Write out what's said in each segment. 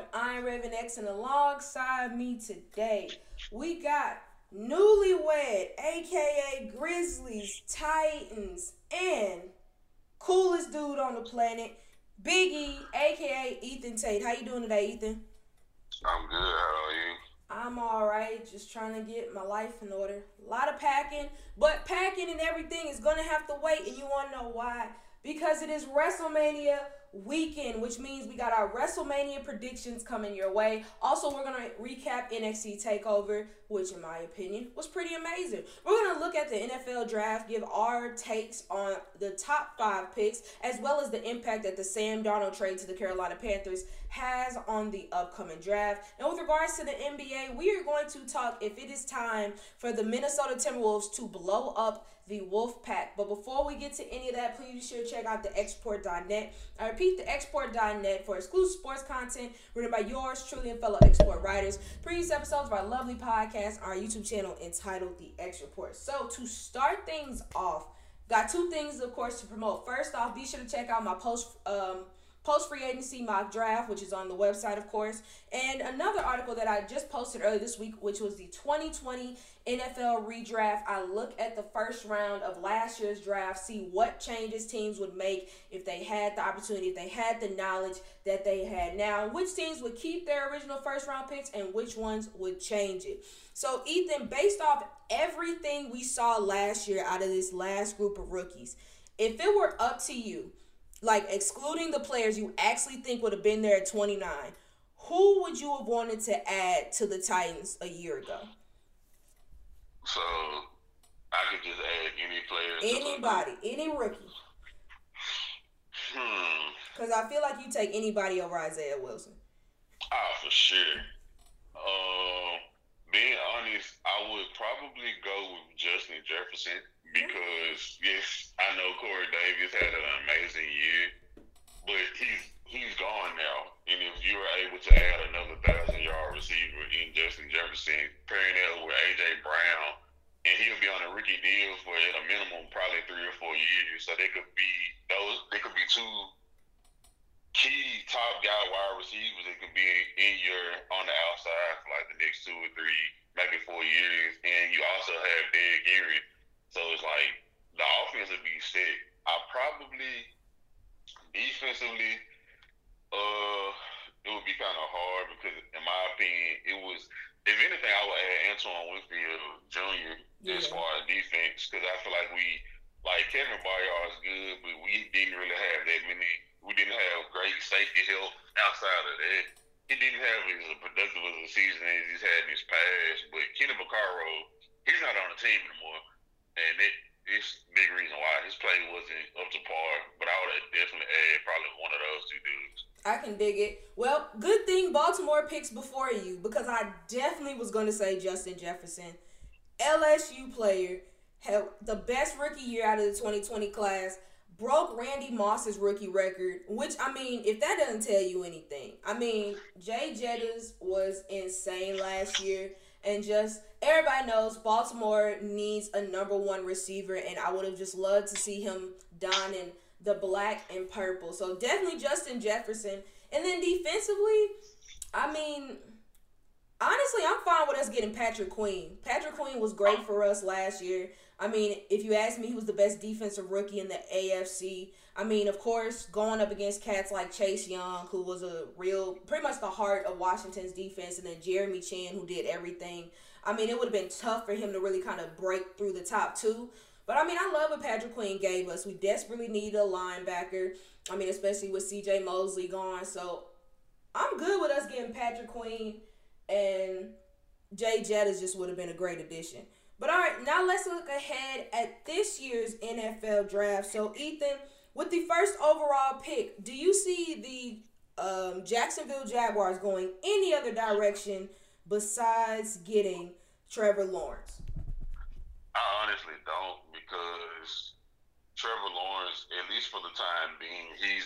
Report. I'm Raven X, and alongside me today, we got newlywed, aka Grizzlies, Titans, and coolest dude on the planet, Biggie, aka Ethan Tate. How you doing today, Ethan? I'm good. How are you? I'm all right, just trying to get my life in order. A lot of packing, but packing and everything is gonna have to wait, and you wanna know why? Because it is WrestleMania weekend, which means we got our WrestleMania predictions coming your way. Also, we're gonna recap NXT Takeover, which, in my opinion, was pretty amazing. We're gonna look at the NFL draft, give our takes on the top five picks, as well as the impact that the Sam Darnold trade to the Carolina Panthers has on the upcoming draft. And with regards to the NBA, we are going to talk if it is time for the Minnesota Timberwolves to blow up the Wolf Pack. But before we get to any of that, please be sure to check out thexreport.net. I repeat, thexreport.net for exclusive sports content written by yours truly and fellow X Report writers. Previous episodes of our lovely podcast on our YouTube channel entitled The X Report. So to start things off, got two things, of course, to promote. First off, be sure to check out my post um, post free agency mock draft, which is on the website, of course, and another article that I just posted earlier this week, which was the 2020 NFL redraft. I look at the first round of last year's draft, see what changes teams would make if they had the opportunity, if they had the knowledge that they had now, which teams would keep their original first round picks and which ones would change it. So, Ethan, based off everything we saw last year out of this last group of rookies, if it were up to you, like excluding the players you actually think would have been there at 29, who would you have wanted to add to the Titans a year ago? So I could just add any player. Anybody, any rookie. Hmm. Because I feel like you take anybody over Isaiah Wilson. Ah, for sure. Uh, being honest, I would probably go with Justin Jefferson because yes, I know Corey Davis had an amazing year, but he's he's gone now. And if you were able to add another thousand yard receiver in Justin Jefferson, pairing that with AJ Brown, and he'll be on a rookie deal for a minimum probably three or four years. So they could be those. They could be two key top guy wide receivers that could be in your on the outside for like the next two or three, maybe four years. And you also have Derrick Henry so it's like the offense would be set. I probably defensively, uh, it would be kind of hard because, in my opinion, it was. If anything, I would add Antoine Winfield Jr. Yeah. as far as defense because I feel like we, like Kevin Byard is good, but we didn't really have that many. We didn't have great safety help outside of that. He didn't have as productive of a season as he's had in his past. But Kenny Vaccaro, he's not on the team anymore and it, big reason why his play wasn't up to par. But I would definitely add probably one of those two dudes. I can dig it. Well, good thing Baltimore picks before you because I definitely was going to say Justin Jefferson, LSU player, had the best rookie year out of the 2020 class. Broke Randy Moss's rookie record, which I mean, if that doesn't tell you anything, I mean, Jay Jettas was insane last year and just everybody knows Baltimore needs a number one receiver, and I would have just loved to see him donning the black and purple. So definitely Justin Jefferson. And then defensively, I mean, honestly, I'm fine with us getting Patrick Queen. Patrick Queen was great for us last year. I mean, if you ask me, he was the best defensive rookie in the AFC. I mean, of course, going up against cats like Chase Young, who was a real, pretty much the heart of Washington's defense, and then Jeremy Chinn, who did everything. I mean, it would have been tough for him to really kind of break through the top two. But I mean, I love what Patrick Queen gave us. We desperately needed a linebacker. I mean, especially with CJ Mosley gone. So I'm good with us getting Patrick Queen and Jay Jettas just would have been a great addition. But all right, now let's look ahead at this year's NFL draft. So, Ethan, with the first overall pick, do you see the um, Jacksonville Jaguars going any other direction besides getting Trevor Lawrence? I honestly don't because Trevor Lawrence, at least for the time being, he's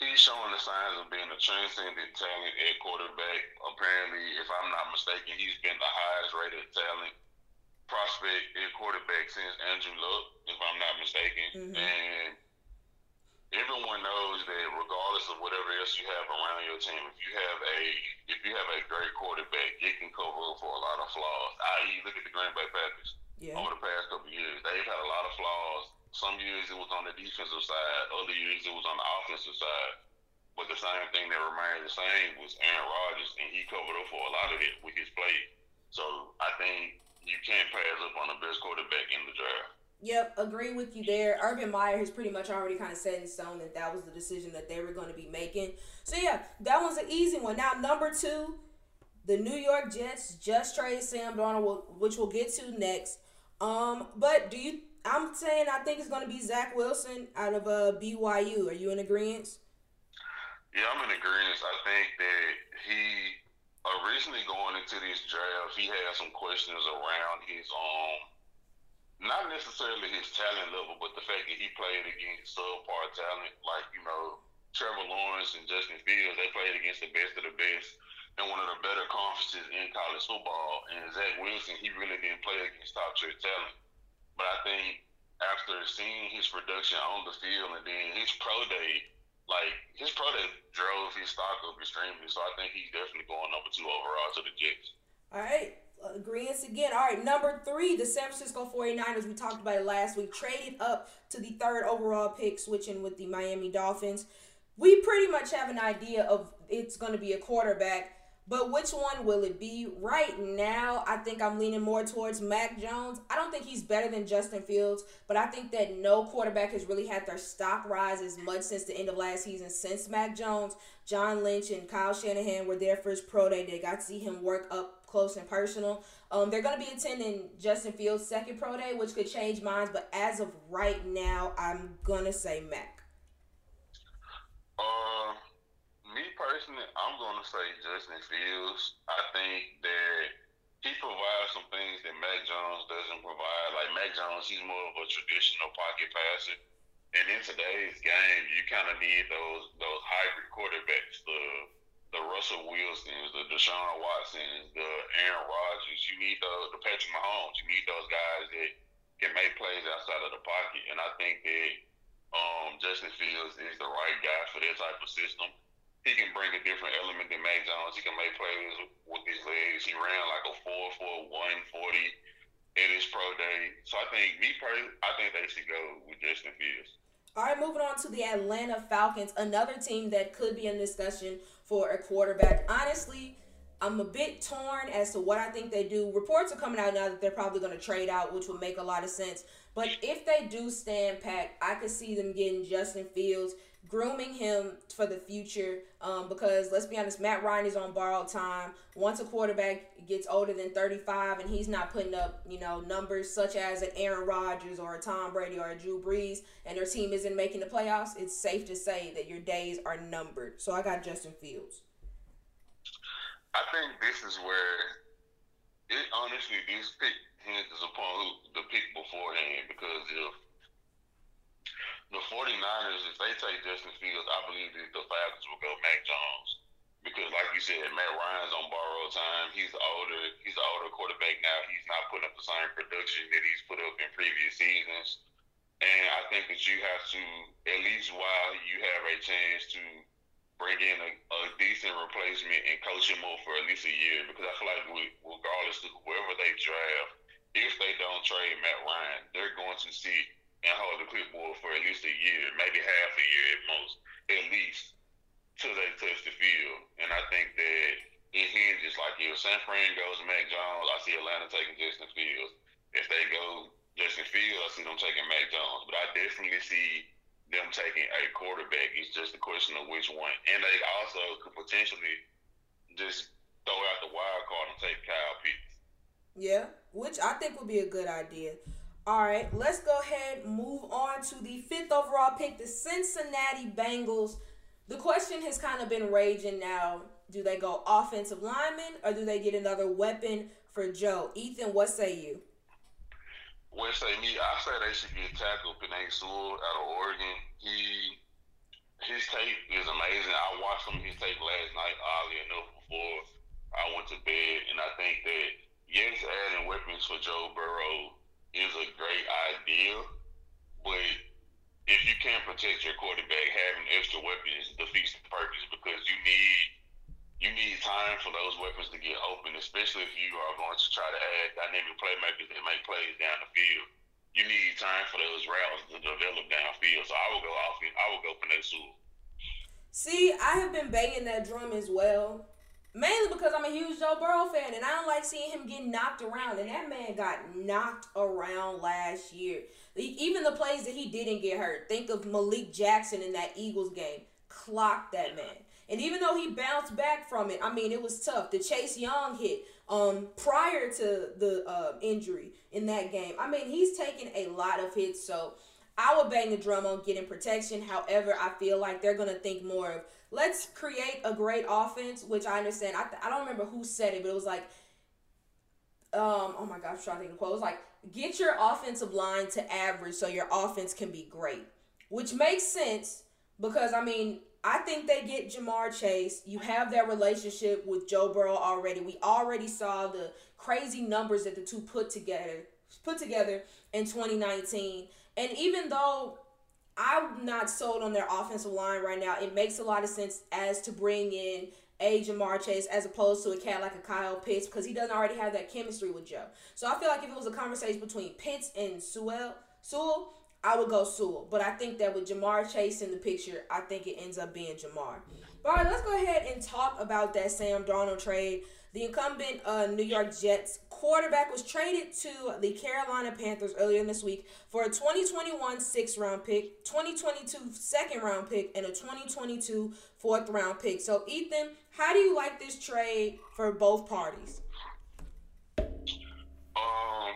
he's showing the signs of being a transcendent talent at quarterback. Apparently, if I'm not mistaken, he's been the highest rated talent prospect at quarterback since Andrew Luck, if I'm not mistaken. Mm-hmm. And everyone knows that regardless of whatever else you have around your team. If you have a if you have a great quarterback, it can cover up for a lot of flaws. I.e., look at the Green Bay Packers. Yeah. Over the past couple years, they've had a lot of flaws. Some years it was on the defensive side, other years it was on the offensive side. But the same thing that remained the same was Aaron Rodgers, and he covered up for a lot of it with his play. So I think you can't pass up on the best quarterback in the draft. Yep, agree with you there. Urban Meyer has pretty much already kind of set in stone that that was the decision that they were going to be making. So yeah, that was an easy one. Now number two, the New York Jets just traded Sam Darnold, which we'll get to next. Um, but do you? I'm saying I think it's going to be Zach Wilson out of uh, BYU. Are you in agreement? Yeah, I'm in agreement. I think that he originally going into this draft, he had some questions around his um not necessarily his talent level, but the fact that he played against subpar talent, like, you know, Trevor Lawrence and Justin Fields, they played against the best of the best in one of the better conferences in college football. And Zach Wilson, he really didn't play against top tier talent. But I think after seeing his production on the field and then his pro day, like his pro day drove his stock up extremely. So I think he's definitely going number two overall to the Jets. All right agreements again. All right, number three, the San Francisco 49ers. We talked about it last week. Traded up to the third overall pick, switching with the Miami Dolphins. We pretty much have an idea of it's going to be a quarterback, but which one will it be? Right now, I think I'm leaning more towards Mac Jones. I don't think he's better than Justin Fields, but I think that no quarterback has really had their stock rise as much since the end of last season since Mac Jones. John Lynch and Kyle Shanahan were there for his pro day. They got to see him work up close and personal. Um, they're going to be attending Justin Fields' second pro day, which could change minds. But as of right now, I'm going to say Mac. Uh, me personally, I'm going to say Justin Fields. I think that he provides some things that Mac Jones doesn't provide. Like Mac Jones, he's more of a traditional pocket passer. And in today's game, you kind of need those those hybrid quarterbacks. The the Russell Wilsons, the Deshaun Watsons, the Aaron Rodgers. You need the the Patrick Mahomes. You need those guys that can make plays outside of the pocket. And I think that um, Justin Fields is the right guy for that type of system. He can bring a different element than Mac Jones. He can make plays with his legs. He ran like a 4 4 140 in his pro day. So I think me personally, I think they should go with Justin Fields. All right, moving on to the Atlanta Falcons, another team that could be in discussion for a quarterback. Honestly, I'm a bit torn as to what I think they do. Reports are coming out now that they're probably going to trade out, which would make a lot of sense. But if they do stand pat, I could see them getting Justin Fields grooming him for the future. Um, because let's be honest, Matt Ryan is on borrowed time. Once a quarterback gets older than 35 and he's not putting up, you know, numbers such as an Aaron Rodgers or a Tom Brady or a Drew Brees, and their team isn't making the playoffs, it's safe to say that your days are numbered. So I got Justin Fields. I think this is where it honestly this pick hinges upon the pick beforehand because if the 49ers, if they take Justin Fields, I believe that the Falcons will go Mac Jones. Because, like you said, Matt Ryan's on borrowed time. He's older. He's an older quarterback now. He's not putting up the same production that he's put up in previous seasons. And I think that you have to, at least while you have a chance to bring in a, a decent replacement and coach him more for at least a year. Because I feel like we, regardless of whoever they draft, if they don't trade Matt Ryan, they're going to see and hold the clipboard for at least a year, maybe half a year at most, at least, till they touch the field. And I think that it hinges like if San Fran goes to Mac Jones, I see Atlanta taking Justin Fields. If they go Justin Fields, I see them taking Mac Jones. But I definitely see them taking a quarterback. It's just a question of which one. And they also could potentially just throw out the wild card and take Kyle Pitts. Yeah, which I think would be a good idea. All right, let's go ahead move on to the fifth overall pick, the Cincinnati Bengals. The question has kind of been raging now. Do they go offensive lineman or do they get another weapon for Joe? Ethan, what say you? What say me, I say they should get tackle Penei Sewell out of Oregon. He his tape is amazing. I watched him his tape last night, oddly enough, before I went to bed, and I think that yes, adding weapons for Joe Burrow is a great idea, but if you can't protect your quarterback, having extra weapons defeats the purpose because you need you need time for those weapons to get open, especially if you are going to try to add dynamic playmakers that make plays down the field. You need time for those routes to develop downfield. So I will go off. I will go for that soon. See, I have been banging that drum as well. Mainly because I'm a huge Joe Burrow fan and I don't like seeing him get knocked around. And that man got knocked around last year. Even the plays that he didn't get hurt. Think of Malik Jackson in that Eagles game. Clocked that man. And even though he bounced back from it, I mean, it was tough. The Chase Young hit um, prior to the uh, injury in that game. I mean, he's taken a lot of hits. So I would bang the drum on getting protection. However, I feel like they're going to think more of let's create a great offense, which I understand. I, th- I don't remember who said it, but it was like, um, oh my gosh, I'm trying to think of quote. It was like, get your offensive line to average so your offense can be great, which makes sense because, I mean, I think they get Ja'Marr Chase. You have that relationship with Joe Burrow already. We already saw the crazy numbers that the two put together put together in 2019. And even though I'm not sold on their offensive line right now, it makes a lot of sense as to bring in a Ja'Marr Chase as opposed to a cat like a Kyle Pitts because he doesn't already have that chemistry with Joe. So I feel like if it was a conversation between Pitts and Sewell, Sewell, I would go Sewell. But I think that with Ja'Marr Chase in the picture, I think it ends up being Ja'Marr. All right, let's go ahead and talk about that Sam Darnold trade. The incumbent uh, New York Jets quarterback was traded to the Carolina Panthers earlier this week for a 2021 sixth round pick, 2022 second round pick, and a 2022 fourth round pick. So, Ethan, how do you like this trade for both parties? Um,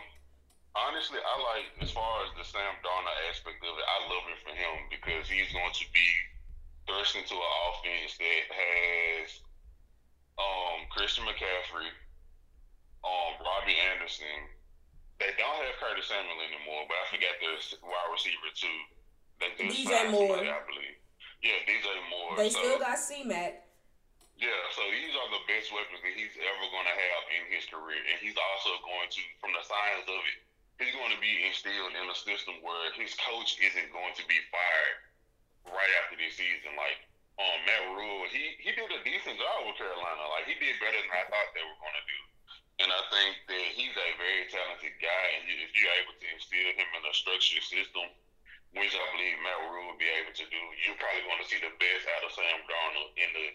honestly, I like as far as the Sam Darnold aspect of it. I love it for him because he's going to be thrust into an offense that has um, Christian McCaffrey, um, Robbie Anderson. They don't have Curtis Samuel anymore, but I forgot the wide receiver too. They just DJ Moore, I believe. Yeah, DJ Moore. They so, still got C Mac. Yeah, so these are the best weapons that he's ever going to have in his career, and he's also going to, from the signs of it, he's going to be instilled in a system where his coach isn't going to be fired right after this season. Like um, Matt Rhule, he he did a decent job with Carolina. Like he did better than I thought they were going to do. And I think that he's a very talented guy, and if you're able to instill him in a structured system, which I believe Matt Rhule will be able to do, you're probably going to see the best out of Sam Darnold in the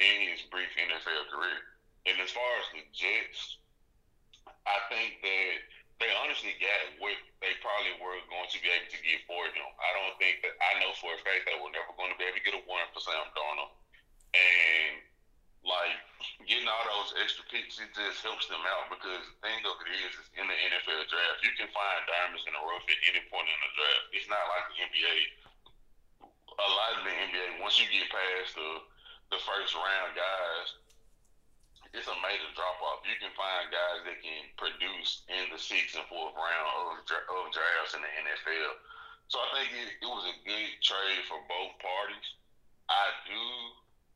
in his brief NFL career. And as far as the Jets, I think that they honestly got what they probably were going to be able to get for him. I don't think that I know for a fact they were never going to be able to get a warrant for Sam Darnold. And like getting all those extra picks, it just helps them out because the thing of it is, is in the NFL draft, you can find diamonds in the rough at any point in the draft. It's not like the NBA. A lot of the NBA, once you get past the the first round guys, it's a major drop off. You can find guys that can produce in the sixth and fourth round of, of drafts in the NFL. So I think it, it was a good trade for both parties. I do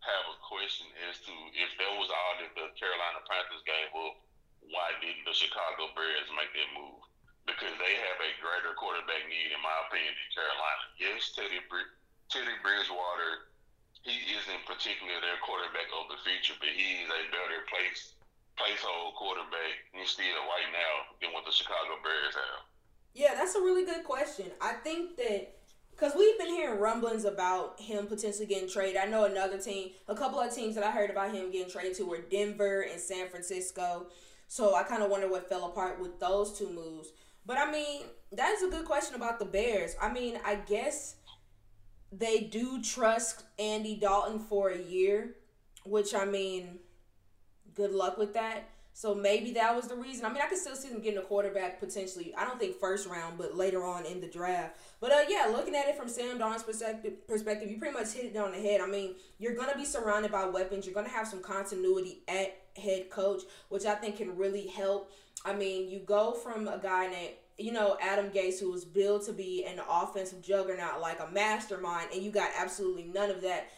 have a question as to if that was all that the Carolina Panthers gave up, why didn't the Chicago Bears make that move? Because they have a greater quarterback need, in my opinion, than Carolina. Yes, Teddy Teddy Bridgewater he isn't particularly their quarterback of the future, but he is a better place placehold quarterback still right now than what the Chicago Bears have. Yeah, that's a really good question. I think that because we've been hearing rumblings about him potentially getting traded. I know another team, a couple of teams that I heard about him getting traded to were Denver and San Francisco. So I kind of wonder what fell apart with those two moves. But I mean, that's a good question about the Bears. I mean, I guess they do trust Andy Dalton for a year, which I mean, good luck with that. So maybe that was the reason. I mean, I could still see them getting a quarterback potentially. I don't think first round, but later on in the draft. But uh, yeah, looking at it from Sam Darnold's perspective, perspective, you pretty much hit it on the head. I mean, you're gonna be surrounded by weapons. You're gonna have some continuity at head coach, which I think can really help. I mean, you go from a guy named you know, Adam Gase, who was billed to be an offensive juggernaut, like a mastermind, and you got absolutely none of that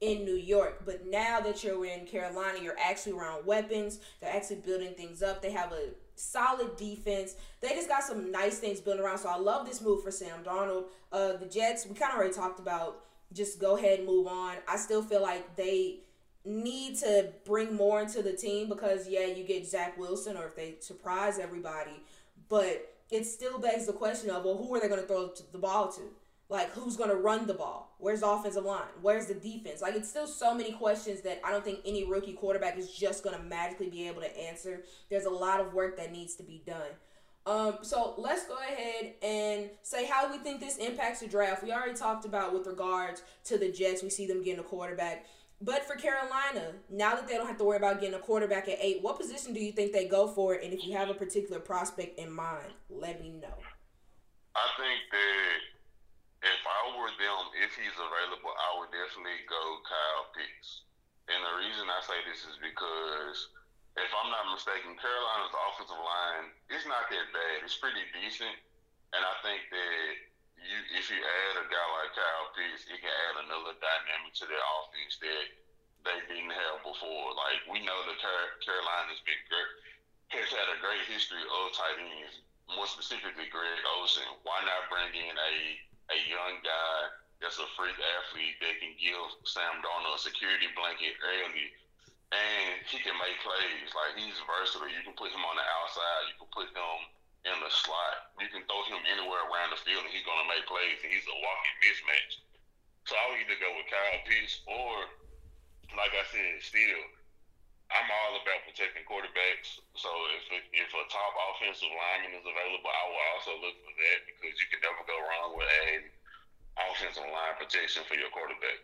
in New York. But now that you're in Carolina, you're actually around weapons. They're actually building things up. They have a solid defense. They just got some nice things built around. So I love this move for Sam Darnold. Uh, the Jets, we kind of already talked about. Just go ahead and move on. I still feel like they need to bring more into the team because yeah, you get Zach Wilson or if they surprise everybody, but it still begs the question of well, who are they going to throw the ball to? Like who's going to run the ball? Where's the offensive line? Where's the defense? Like it's still so many questions that I don't think any rookie quarterback is just going to magically be able to answer. There's a lot of work that needs to be done. Um, so let's go ahead and say how we think this impacts the draft. We already talked about with regards to the Jets. We see them getting a quarterback. But for Carolina, now that they don't have to worry about getting a quarterback at eight, what position do you think they go for? And if you have a particular prospect in mind, let me know. I think that if I were them, if he's available, I would definitely go Kyle Pitts. And the reason I say this is because if I'm not mistaken, Carolina's offensive line is not that bad. It's pretty decent. And I think that you if you add a guy like Kyle Pitts, it can add another dynamic to their offense that they didn't have before. Like we know that Carolina's been great, has had a great history of tight ends, more specifically Greg Olsen. Why not bring in a a young guy that's a freak athlete that can give Sam Darnold a security blanket early and he can make plays. Like he's versatile. You can put him on the outside. You can put him in the slot. You can throw him anywhere around the field, and he's going to make plays. And he's a walking mismatch. So I would either go with Kyle Pitts or, like I said, still, I'm all about protecting quarterbacks. So if if a top offensive lineman is available, I will also look for that because you can never go wrong with a offensive line protection for your quarterback.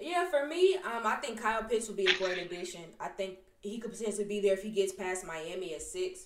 Yeah, for me, um, I think Kyle Pitts would be a great addition. I think he could potentially be there if he gets past Miami at six.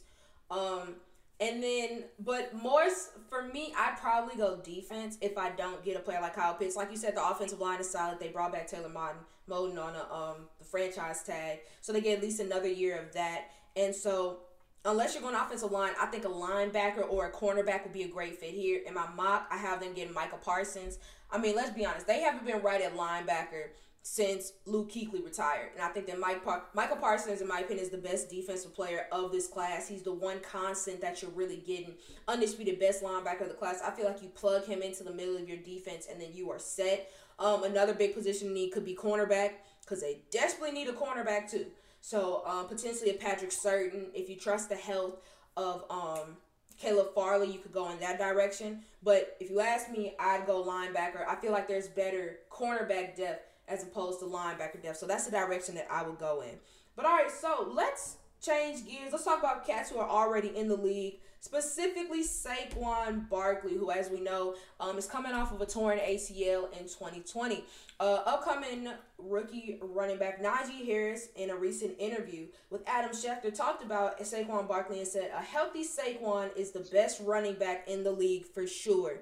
Um, and then, but more for me, I'd probably go defense if I don't get a player like Kyle Pitts. Like you said, the offensive line is solid. They brought back Taylor Martin, Moton on a, um, the franchise tag, so they get at least another year of that. And so, unless you're going offensive line, I think a linebacker or a cornerback would be a great fit here. In my mock, I have them getting Michael Parsons. I mean, let's be honest, they haven't been right at linebacker since Luke Kuechly retired. And I think that Mike Par- Michael Parsons, in my opinion, is the best defensive player of this class. He's the one constant that you're really getting. Undisputed best linebacker of the class. I feel like you plug him into the middle of your defense and then you are set. Um, another big position need could be cornerback because they desperately need a cornerback too. So um, potentially a Patrick Surtain. If you trust the health of um, Caleb Farley, you could go in that direction. But if you ask me, I'd go linebacker. I feel like there's better cornerback depth as opposed to linebacker depth. So that's the direction that I would go in. But all right, so let's change gears. Let's talk about cats who are already in the league. Specifically, Saquon Barkley, who, as we know, um, is coming off of a torn ACL in 2020. Uh, upcoming rookie running back Najee Harris, in a recent interview with Adam Schefter, talked about Saquon Barkley and said, A healthy Saquon is the best running back in the league for sure.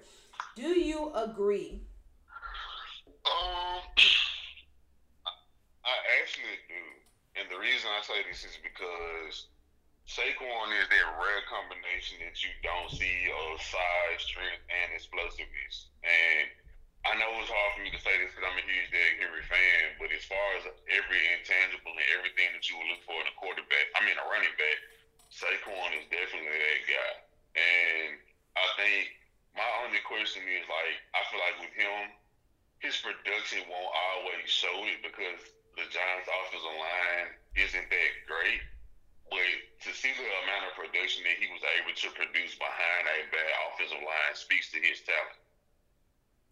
Do you agree? Um. Actually do. And the reason I say this is because Saquon is that rare combination that you don't see of size, strength, and explosiveness. And I know it's hard for me to say this because I'm a huge Derrick Henry fan, but as far as every intangible and everything that you would look for in a quarterback, I mean a running back, Saquon is definitely that guy. And I think my only question is like I feel like with him, his production won't always show it because the Giants' offensive line isn't that great, but to see the amount of production that he was able to produce behind a bad offensive line speaks to his talent.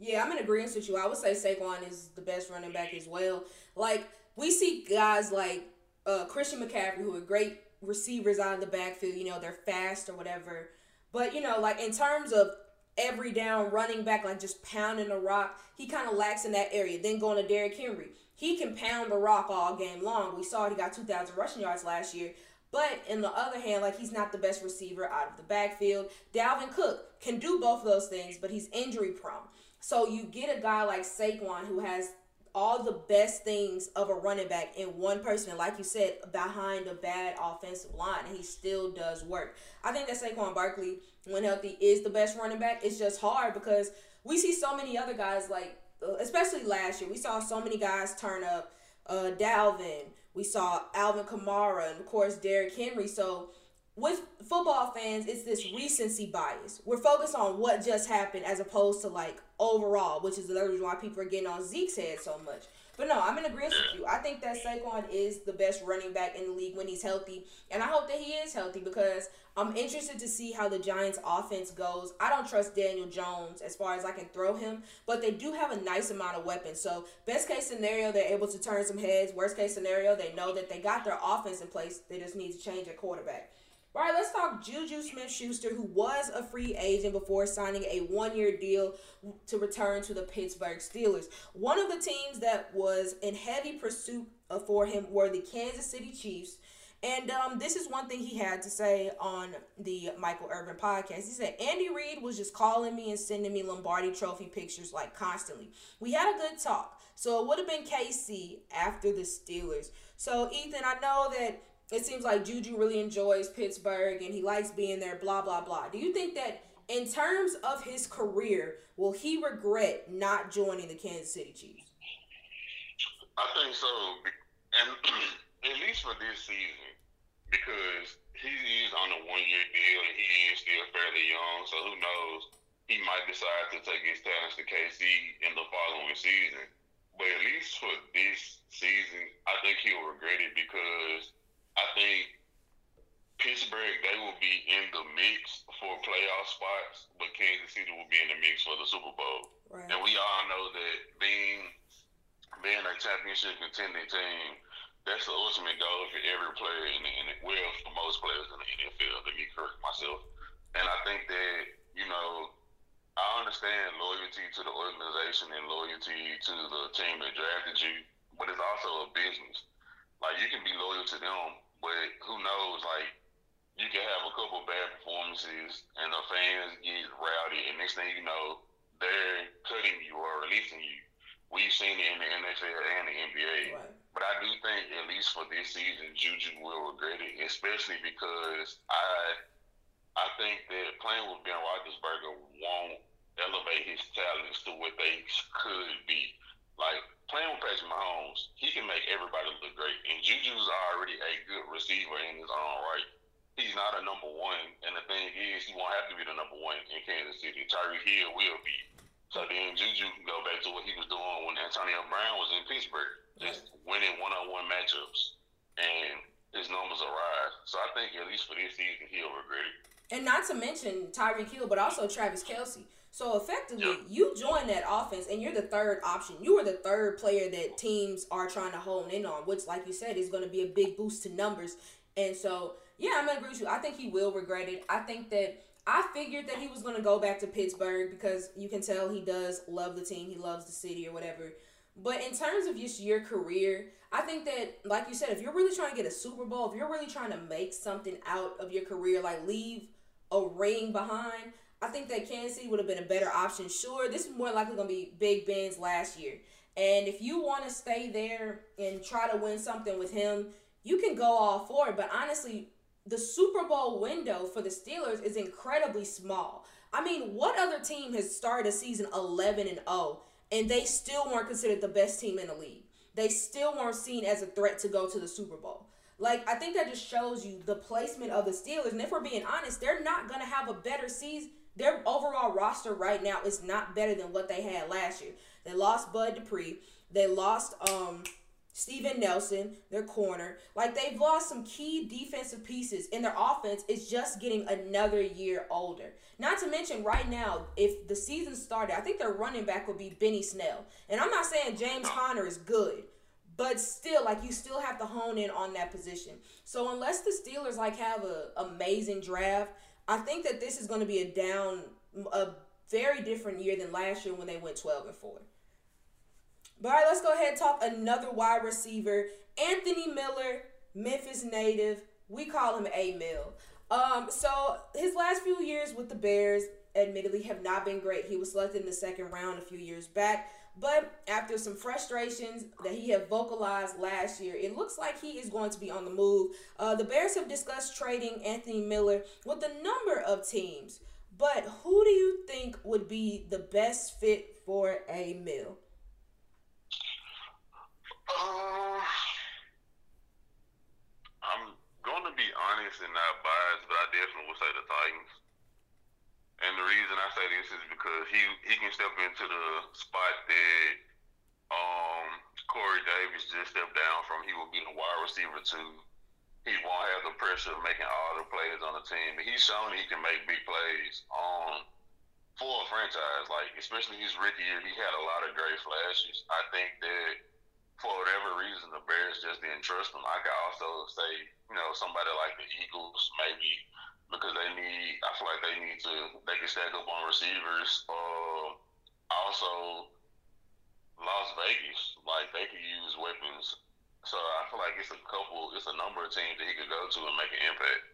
Yeah, I'm in agreement with you. I would say Saquon is the best running back as well. Like we see guys like uh, Christian McCaffrey who are great receivers out of the backfield. You know, they're fast or whatever. But you know, like in terms of every down running back, like just pounding the rock, he kind of lacks in that area. Then going to Derrick Henry he can pound the rock all game long. We saw he got 2,000 rushing yards last year. But in the other hand, like he's not the best receiver out of the backfield. Dalvin Cook can do both of those things, but he's injury prone. So you get a guy like Saquon who has all the best things of a running back in one person, and like you said, behind a bad offensive line, and he still does work. I think that Saquon Barkley, when healthy, is the best running back. It's just hard because we see so many other guys like especially last year, we saw so many guys turn up. Uh, Dalvin, we saw Alvin Kamara, and of course Derrick Henry. So with football fans, it's this recency bias. We're focused on what just happened as opposed to like overall, which is the reason why people are getting on Zeke's head so much. But no, I'm in agreement with you. I think that Saquon is the best running back in the league when he's healthy, and I hope that he is healthy because I'm interested to see how the Giants' offense goes. I don't trust Daniel Jones as far as I can throw him, but they do have a nice amount of weapons. So best case scenario, they're able to turn some heads. Worst case scenario, they know that they got their offense in place. They just need to change their quarterback. All right, let's talk Juju Smith Schuster, who was a free agent before signing a one year deal to return to the Pittsburgh Steelers. One of the teams that was in heavy pursuit for him were the Kansas City Chiefs. And um, this is one thing he had to say on the Michael Irvin podcast. He said, Andy Reid was just calling me and sending me Lombardi trophy pictures like constantly. We had a good talk. So it would have been KC after the Steelers. So, Ethan, I know that it seems like Juju really enjoys Pittsburgh and he likes being there, blah, blah, blah. Do you think that in terms of his career, will he regret not joining the Kansas City Chiefs? I think so. And at least for this season, because he is on a one year deal and he is still fairly young, so who knows? He might decide to take his talents to KC in the following season. But at least for this season, I think he'll regret it because I think Pittsburgh they will be in the mix for playoff spots, but Kansas City will be in the mix for the Super Bowl. Right. And we all know that being being a championship contending team, that's the ultimate goal for every player in the, in the well for most players in the NFL. Let me correct myself. And I think that you know I understand loyalty to the organization and loyalty to the team that drafted you, but it's also a business. Like you can be loyal to them, but who knows? Like you can have a couple bad performances, and the fans get rowdy, and next thing you know, they're cutting you or releasing you. We've seen it in the NFL and the NBA. Right. But I do think, at least for this season, Juju will regret it, especially because I I think that playing with Ben Roethlisberger won't elevate his talents to what they could be. Like playing with Patrick Mahomes, he can make everybody look great. And Juju's already a good receiver in his own right. He's not a number one, and the thing is, he won't have to be the number one in Kansas City. Tyreek Hill will be. So then Juju can go back to what he was doing when Antonio Brown was in Pittsburgh, just winning one-on-one matchups, and his numbers will rise. So I think at least for this season, he'll regret it. And not to mention Tyreek Hill, but also Travis Kelce. So effectively, you join that offense and you're the third option. You are the third player that teams are trying to hone in on, which, like you said, is going to be a big boost to numbers. And so, yeah, I'm gonna agree with you. I think he will regret it. I think that I figured that he was gonna go back to Pittsburgh because you can tell he does love the team, he loves the city or whatever. But in terms of just your career, I think that, like you said, if you're really trying to get a Super Bowl, if you're really trying to make something out of your career, like leave a ring behind, I think that Kansas City would have been a better option. Sure, this is more likely going to be Big Ben's last year. And if you want to stay there and try to win something with him, you can go all for it. But honestly, the Super Bowl window for the Steelers is incredibly small. I mean, what other team has started a season 11 and 0 and they still weren't considered the best team in the league? They still weren't seen as a threat to go to the Super Bowl. Like, I think that just shows you the placement of the Steelers. And if we're being honest, they're not going to have a better season their overall roster right now is not better than what they had last year. They lost Bud Dupree. They lost um Steven Nelson, their corner. Like they've lost some key defensive pieces, and their offense is just getting another year older. Not to mention, right now, if the season started, I think their running back would be Benny Snell. And I'm not saying James Conner is good, but still, like you still have to hone in on that position. So unless the Steelers like have a amazing draft, I think that this is going to be a down, a very different year than last year when they went 12 and 4. But all right, let's go ahead and talk another wide receiver, Anthony Miller, Memphis native. We call him A Mill. Um, so his last few years with the Bears, admittedly, have not been great. He was selected in the second round a few years back. But after some frustrations that he had vocalized last year, it looks like he is going to be on the move. Uh, the Bears have discussed trading Anthony Miller with a number of teams. But who do you think would be the best fit for a mill? Uh, I'm going to be honest honestly not biased, but I definitely would say the Titans. And the reason I say this is because he he can step into the spot that um, Corey Davis just stepped down from. He will be the wide receiver too. He won't have the pressure of making all the plays on the team. He's shown he can make big plays on for a franchise. Like especially his rookie year, he had a lot of great flashes. I think that for whatever reason the Bears just didn't trust him. I could also say, you know, somebody like the Eagles maybe because they need. I feel like they need to. They can stack up on receivers. Uh, also, Las Vegas, like they could use weapons. So I feel like it's a couple. It's a number of teams that he could go to and make an impact.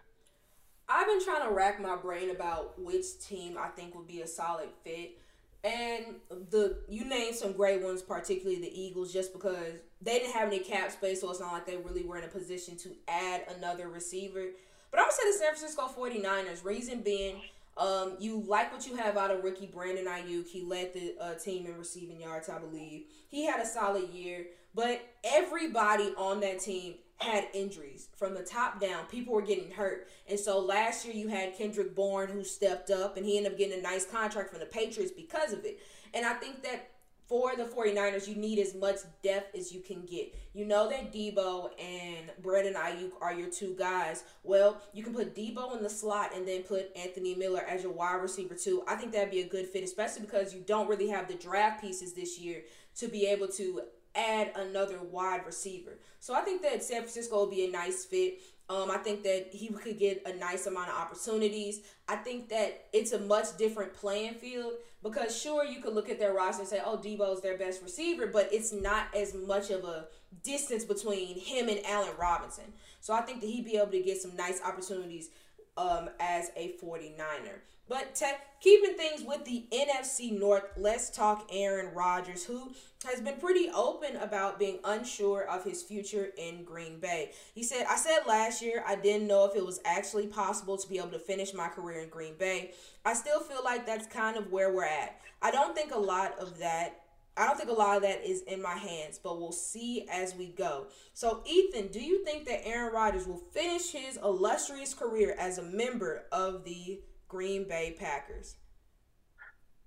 I've been trying to rack my brain about which team I think would be a solid fit. And the you named some great ones, particularly the Eagles, just because they didn't have any cap space, so it's not like they really were in a position to add another receiver. But I'm gonna say the San Francisco 49ers. Reason being, um, you like what you have out of rookie Brandon Aiyuk. He led the uh, team in receiving yards, I believe. He had a solid year, but everybody on that team had injuries from the top down. People were getting hurt. And so last year you had Kendrick Bourne who stepped up and he ended up getting a nice contract from the Patriots because of it. And I think that for the 49ers, you need as much depth as you can get. You know that Deebo and Brandon Aiyuk are your two guys. Well, you can put Deebo in the slot and then put Anthony Miller as your wide receiver too. I think that'd be a good fit, especially because you don't really have the draft pieces this year to be able to add another wide receiver. So I think that San Francisco would be a nice fit. Um, I think that he could get a nice amount of opportunities. I think that it's a much different playing field because sure you could look at their roster and say, "Oh, Deebo's their best receiver," but it's not as much of a distance between him and Allen Robinson. So I think that he'd be able to get some nice opportunities um, as a 49er. But tech, keeping things with the NFC North, let's talk Aaron Rodgers, who has been pretty open about being unsure of his future in Green Bay. He said, I said last year I didn't know if it was actually possible to be able to finish my career in Green Bay. I still feel like that's kind of where we're at. I don't think a lot of that I don't think a lot of that is in my hands, but we'll see as we go. So, Ethan, do you think that Aaron Rodgers will finish his illustrious career as a member of the Green Bay Packers?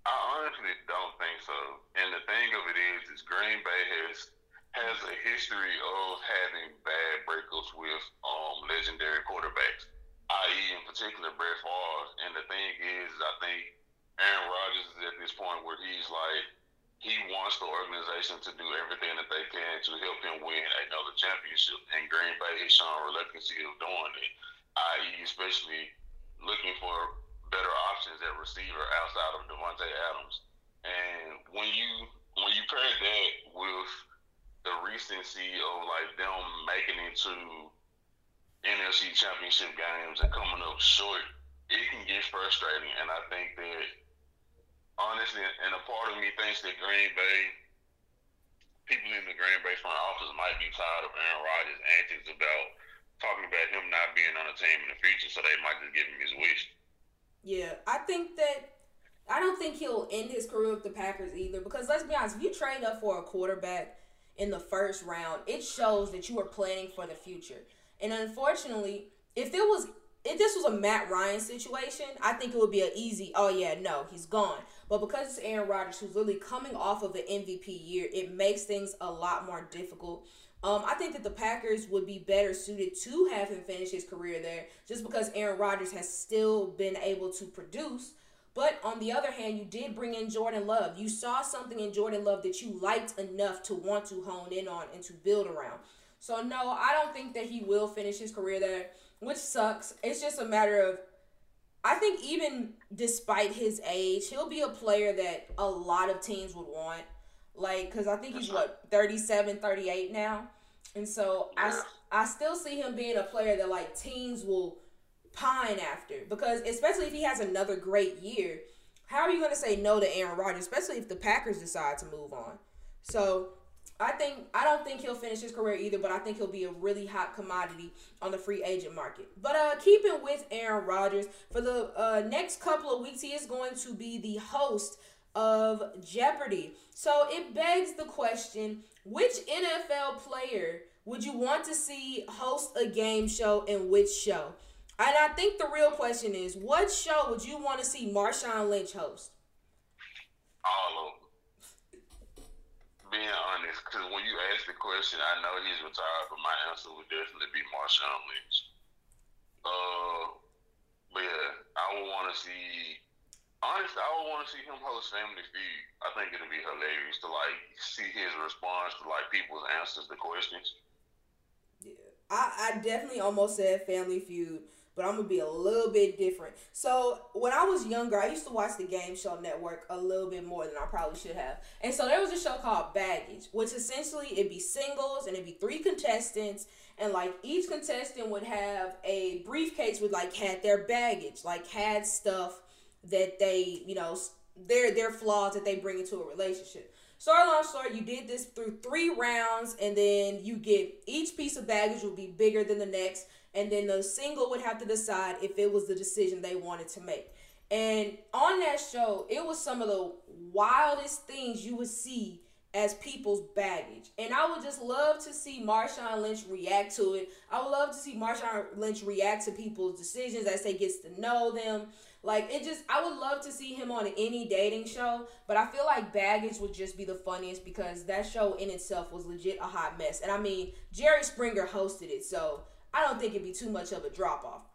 I honestly don't think so. And the thing of it is, is Green Bay has has a history of having bad breakups with um, legendary quarterbacks, i.e., in particular Brett Favre. And the thing is, I think Aaron Rodgers is at this point where he's like he wants the organization to do everything that they can to help him win another championship. And Green Bay has shown reluctancy of doing it, i.e., especially looking for better options at receiver outside of Davante Adams. And when you when you pair that with the recency of like them making it to NFC championship games and coming up short, it can get frustrating. And I think that honestly, and a part of me thinks that Green Bay people in the Green Bay front office might be tired of Aaron Rodgers' antics about talking about him not being on the team in the future, so they might just give him his wish. Yeah, I think that I don't think he'll end his career with the Packers either. Because let's be honest, if you trade up for a quarterback in the first round, it shows that you are planning for the future. And unfortunately, if it was if this was a Matt Ryan situation, I think it would be an easy, oh yeah, no, he's gone. But because it's Aaron Rodgers who's really coming off of the MVP year, it makes things a lot more difficult. Um, I think that the Packers would be better suited to have him finish his career there just because Aaron Rodgers has still been able to produce. But on the other hand, you did bring in Jordan Love. You saw something in Jordan Love that you liked enough to want to hone in on and to build around. So, no, I don't think that he will finish his career there, which sucks. It's just a matter of, I think even despite his age, he'll be a player that a lot of teams would want. Like, because I think he's what, 37, 38 now? And so I, I still see him being a player that like teams will pine after because especially if he has another great year, how are you going to say no to Aaron Rodgers, especially if the Packers decide to move on? So I think I don't think he'll finish his career either, but I think he'll be a really hot commodity on the free agent market. But uh, keeping with Aaron Rodgers for the uh, next couple of weeks, he is going to be the host of Jeopardy. So it begs the question which NFL player would you want to see host a game show and which show? And I think the real question is, what show would you want to see Marshawn Lynch host? All of them. Being honest, because when you ask the question, I know he's retired, but my answer would definitely be Marshawn Lynch. Uh, but yeah, I would want to see. Honestly, I would want to see him host Family Feud. I think it'd be hilarious to like see his response to like people's answers to questions. Yeah, I, I definitely almost said Family Feud but I'm gonna be a little bit different. So when I was younger, I used to watch the Game Show Network a little bit more than I probably should have. And so there was a show called Baggage, which essentially it'd be singles and it'd be three contestants, and like each contestant would have a briefcase with like had their baggage, like had stuff that they, you know, their their flaws that they bring into a relationship. Story long story, you did this through three rounds, and then you get each piece of baggage will be bigger than the next and then the single would have to decide if it was the decision they wanted to make. And on that show, it was some of the wildest things you would see as people's baggage. And I would just love to see Marshawn Lynch react to it. I would love to see Marshawn Lynch react to people's decisions as they gets to know them. Like it just I would love to see him on any dating show, but I feel like baggage would just be the funniest because that show in itself was legit a hot mess. And I mean, Jerry Springer hosted it, so I don't think it'd be too much of a drop off.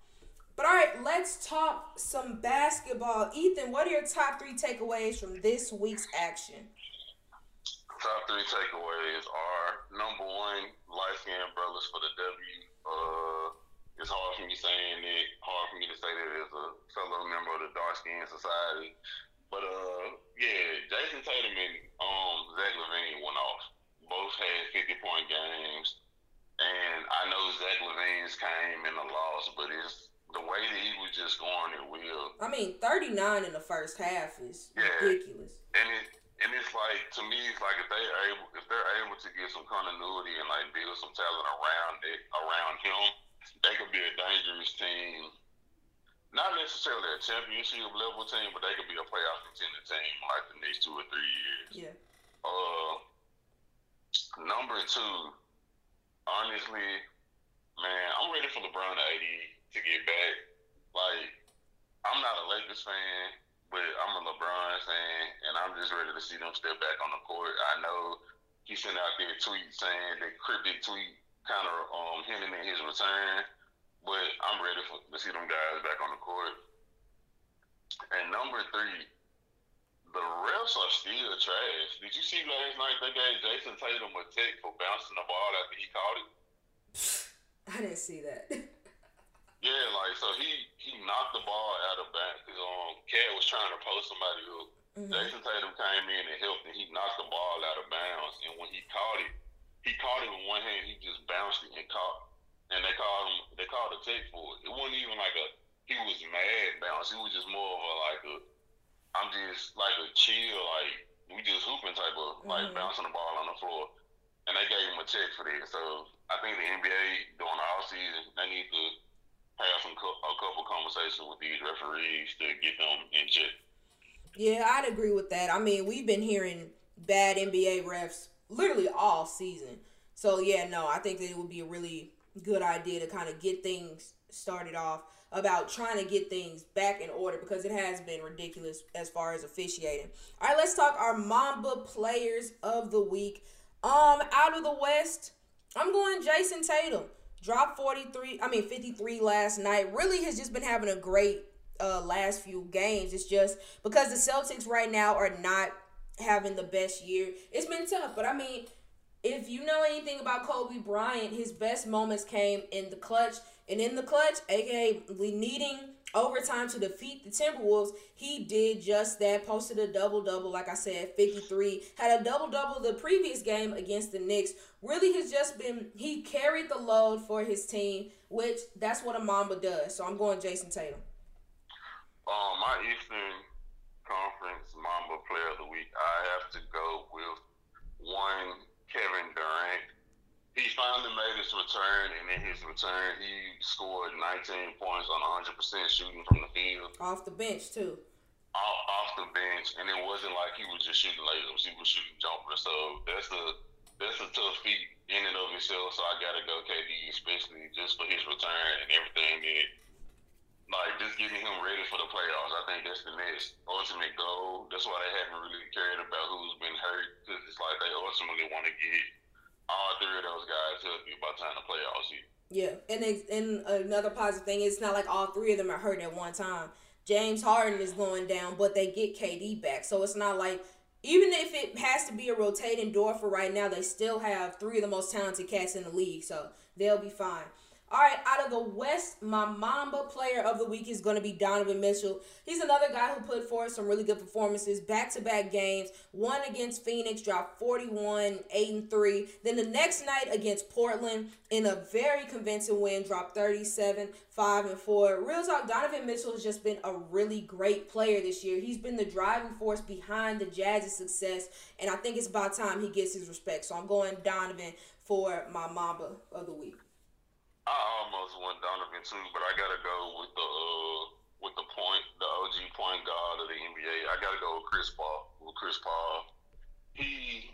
But all right, let's talk some basketball. Ethan, what are your top three takeaways from this week's action? Top three takeaways are number one, light skinned brothers for the W. Uh, it's hard for me saying it, hard for me to say that as a fellow member of the dark skin society. But uh, yeah, Jayson Tatum and um, Zach LaVine went off. Both had 50 point games. And I know Zach LaVine's came in a loss, but it's the way that he was just going at will. I mean, 39 in the first half is yeah. ridiculous. And it and it's like to me, it's like if they are able if they're able to get some continuity and like build some talent around it around him, they could be a dangerous team. Not necessarily a championship level team, but they could be a playoff contender team like the next two or three years. Yeah. Uh, number two, honestly, man, I'm ready for LeBron to AD to get back. Like, I'm not a Lakers fan, but I'm a LeBron fan, and I'm just ready to see them step back on the court. I know he sent out there a tweet saying that cryptic tweet kind of um, hinting his return, but I'm ready for, to see them guys back on the court. And number three, the refs are still trash. Did you see last night they gave Jayson Tatum a tech for bouncing the ball after he caught it? I didn't see that. yeah, like so he he knocked the ball out of bounds. Um, KAT was trying to post somebody up. Mm-hmm. Jayson Tatum came in and helped, and he knocked the ball out of bounds. And when he caught it, he caught it with one hand. He just bounced it and caught. And they called him. They called a tech for it. It wasn't even like a. He was mad bounce. It was just more of a like a I'm just like a chill, like we just hooping type of like mm-hmm. bouncing the ball on the floor. And they gave him a check for that. So I think the NBA during the off season they need to have some a couple conversations with these referees to get them in check. Yeah, I'd agree with that. I mean, we've been hearing bad NBA refs literally all season. So yeah, no, I think that it would be a really good idea to kind of get things started off about trying to get things back in order because it has been ridiculous as far as officiating. All right, let's talk our Mamba players of the week. Um, out of the West, I'm going Jayson Tatum. Dropped 43, I mean 53 last night. Really has just been having a great uh last few games. It's just because the Celtics right now are not having the best year. It's been tough, but I mean, if you know anything about Kobe Bryant, his best moments came in the clutch and in the clutch, aka needing overtime to defeat the Timberwolves, he did just that. Posted a double double, like I said, 53. Had a double double the previous game against the Knicks. Really has just been, he carried the load for his team, which that's what a Mamba does. So I'm going Jayson Tatum. Um, my Eastern Conference Mamba Player of the Week, I have to go with one Kevin Durant he finally made his return, and in his return, he scored 19 points on 100% shooting from the field. Off the bench, too. Off, off the bench, and it wasn't like he was just shooting layups; he was shooting jumpers. So that's a that's a tough feat in and of itself. So I gotta go KD, especially just for his return and everything that like just getting him ready for the playoffs. I think that's the next ultimate goal. That's why they haven't really cared about who's been hurt because it's like they ultimately want to get all three of those guys healthy by the time the playoffs hit. Yeah, and and another positive thing is not like all three of them are hurt at one time. James Harden is going down, but they get KD back, so it's not like even if it has to be a rotating door for right now, they still have three of the most talented cats in the league, so they'll be fine. All right, out of the West, my Mamba player of the week is going to be Donovan Mitchell. He's another guy who put forth some really good performances, back-to-back games. One against Phoenix, dropped 41, 8 and 3. Then the next night against Portland, in a very convincing win, dropped 37, 5 and 4. Real talk, Donovan Mitchell has just been a really great player this year. He's been the driving force behind the Jazz's success, and I think it's about time he gets his respect. So I'm going Donovan for my Mamba of the week. I almost went Donovan too, but I gotta go with the uh, with the point, the OG point guard of the NBA. I gotta go with Chris Paul. With Chris Paul, he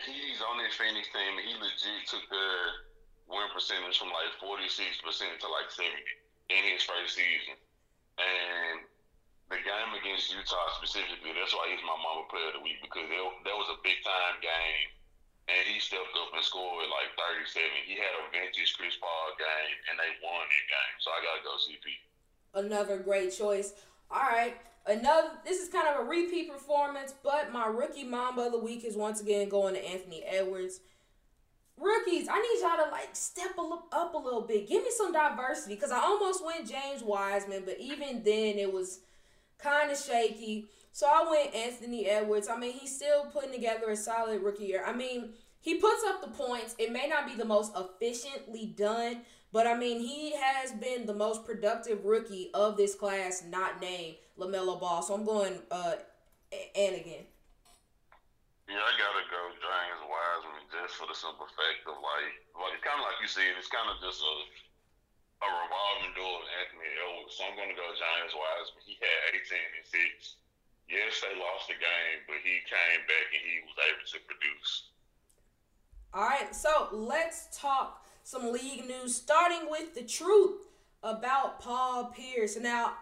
he's on that Phoenix team, he legit took their win percentage from like forty six percent to like seventy in his first season. And the game against Utah specifically, that's why he's my Mamba player of the week because it, that was a big time game and he stepped up and scored like 37. He had a vintage Chris Paul game, and they won that game. So I gotta go CP. Another great choice. All right, another. This is kind of a repeat performance, but my rookie Mamba of the week is once again going to Anthony Edwards. Rookies, I need y'all to like step up a little bit. Give me some diversity because I almost went James Wiseman, but even then it was kind of shaky. So I went Anthony Edwards. I mean, he's still putting together a solid rookie year. I mean, he puts up the points. It may not be the most efficiently done, but I mean, he has been the most productive rookie of this class, not named LaMelo Ball. So I'm going uh and again. Yeah, I gotta go James Wiseman just for the simple fact of like, like it's kind of like you said, it's kind of just a a revolving door of Anthony Edwards. So I'm gonna go James Wiseman. He had 18 and six yes, they lost the game, but he came back and he was able to produce. All right, so let's talk some league news, starting with the truth about Paul Pierce. Now,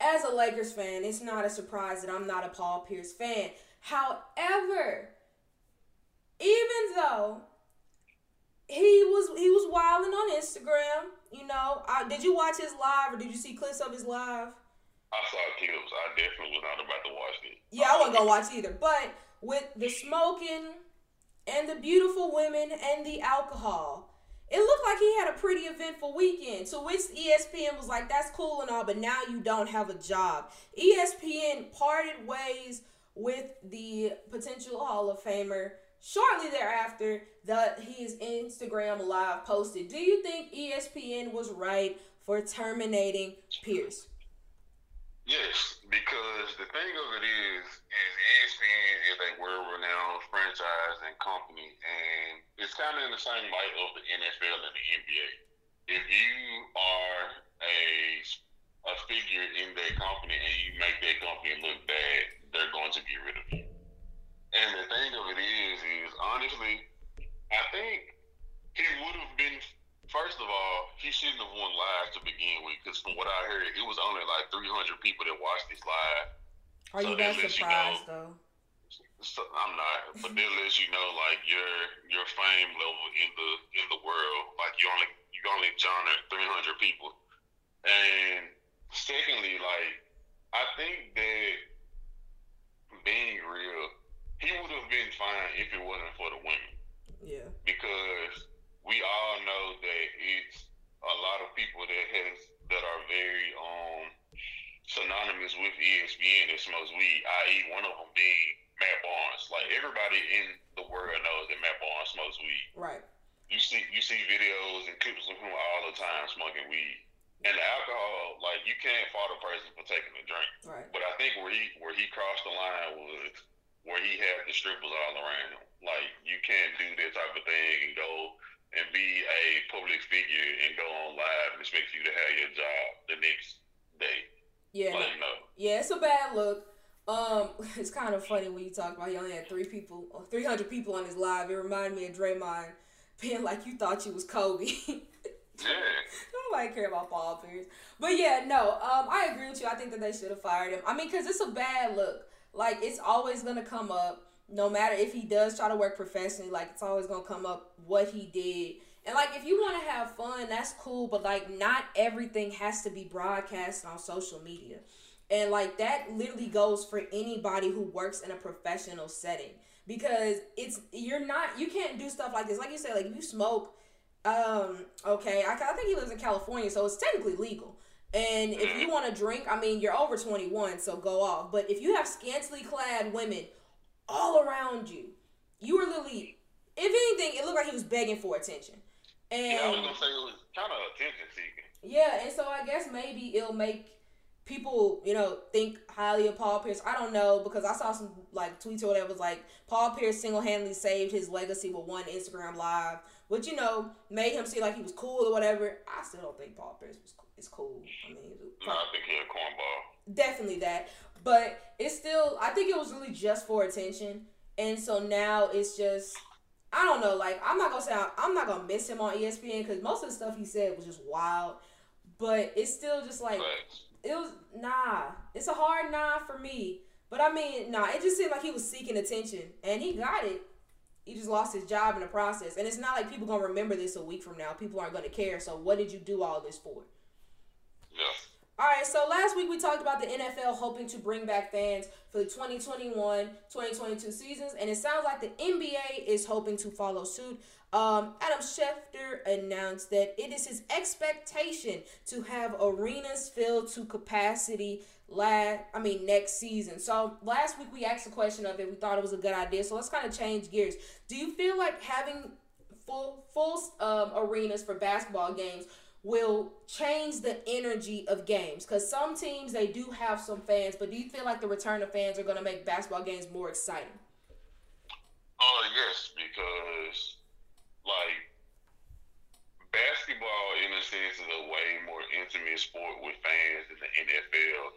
as a Lakers fan, it's not a surprise that I'm not a Paul Pierce fan. However, even though he was he was wilding on Instagram, you know, I, did you watch his live or did you see clips of his live? I saw Kills. I definitely was not about to watch it. Yeah, I wasn't gonna watch either. But with the smoking and the beautiful women and the alcohol, it looked like he had a pretty eventful weekend. To which ESPN was like, "That's cool and all, but now you don't have a job." ESPN parted ways with the potential Hall of Famer shortly thereafter. The his Instagram live posted. Do you think ESPN was right for terminating Pierce? Yes, because the thing of it is, is ESPN is a world-renowned franchise and company, and it's kind of in the same light of the NFL and the NBA. If you are a a figure in that company and you make that company look bad, they're going to get rid of you. And the thing of it is, is honestly, I think he would have been First of all, he shouldn't have won live to begin with, because from what I heard, it was only like 300 people that watched this live. Are so you that surprised you know, though? So, I'm not, but that lets you know like your your fame level in the in the world. Like you only you only garnered 300 people, and secondly, like I think that being real, he would have been fine if it wasn't for the women. Yeah. Because we all know that it's a lot of people that has that are very um synonymous with ESPN that smokes weed, i.e., one of them being Matt Barnes. Like everybody in the world knows that Matt Barnes smokes weed. Right. You see, you see videos and clips of him all the time smoking weed. And the alcohol, like you can't fault a person for taking a drink. Right. But I think where he where he crossed the line was where he had the strippers all around him. Public figure and go on live and expect you to have your job the next day. Yeah. Like, no. Yeah, it's a bad look. Um, it's kind of funny when you talk about he only had three people, three hundred people on his live. It reminded me of Draymond being like, "You thought you was Kobe." Yeah. Nobody care about Paul Pierce. But yeah, no, um, I agree with you. I think that they should have fired him. I mean, because it's a bad look. Like, it's always to come up, no matter if he does try to work professionally, like, it's always to come up what he did. And, like, if you want to have fun, that's cool. But, like, not everything has to be broadcast on social media. And, like, that literally goes for anybody who works in a professional setting. Because it's, you're not, you can't do stuff like this. Like you said, like, you smoke, um, okay, I, I think he lives in California, so it's technically legal. And if you want to drink, I mean, you're over 21, so go off. But if you have scantily clad women all around you, you are literally, if anything, it looked like he was begging for attention. And yeah, I was gonna say it was kind of attention seeking. Yeah, and so I guess maybe it'll make people, you know, think highly of Paul Pierce. I don't know because I saw some like tweets or whatever was like Paul Pierce single handedly saved his legacy with one Instagram live, which you know made him seem like he was cool or whatever. I still don't think Paul Pierce was cool. Is cool. I mean, no, I think he's a cornball. Definitely that, but it's still. I think it was really just for attention, and so now it's just. I don't know. Like I'm not gonna say I'm, I'm not gonna miss him on ESPN because most of the stuff he said was just wild, but it's still just like it was nah. It's a hard nah for me. But I mean, nah, it just seemed like he was seeking attention and he got it. He just lost his job in the process. And it's not like people gonna remember this a week from now. People aren't gonna care. So what did you do all this for? Yeah. All right, so last week we talked about the NFL hoping to bring back fans for the 2021-2022 seasons, and it sounds like the NBA is hoping to follow suit. Um, Adam Schefter announced that it is his expectation to have arenas filled to capacity last I mean next season. So last week we asked the question of it. We thought it was a good idea. So let's kind of change gears. Do you feel like having full full um, arenas for basketball games will change the energy of games? Because some teams they do have some fans, but do you feel like the return of fans are going to make basketball games more exciting? Oh uh, yes, because like basketball in a sense is a way more intimate sport with fans than the NFL.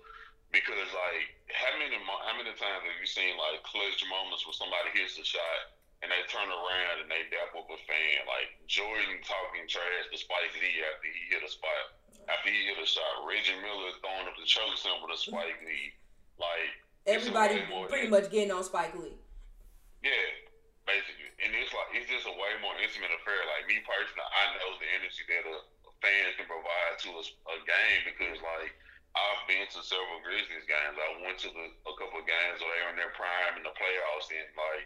Because like how many how many times have you seen like clutch moments where somebody hits a shot and they turn around and they dap up a fan like Jordan talking trash to Spike Lee after he hit a spot after he hit a shot. Reggie Miller throwing up the choke symbol to Spike Lee. Like everybody pretty much getting on Spike Lee. Yeah, basically, and it's like it's just a way more intimate affair. Like me personally, I know the energy that a, a fan can provide to a, a, game because like I've been to several Grizzlies games. I went to the, a couple of games where they were in their prime in the playoffs, and like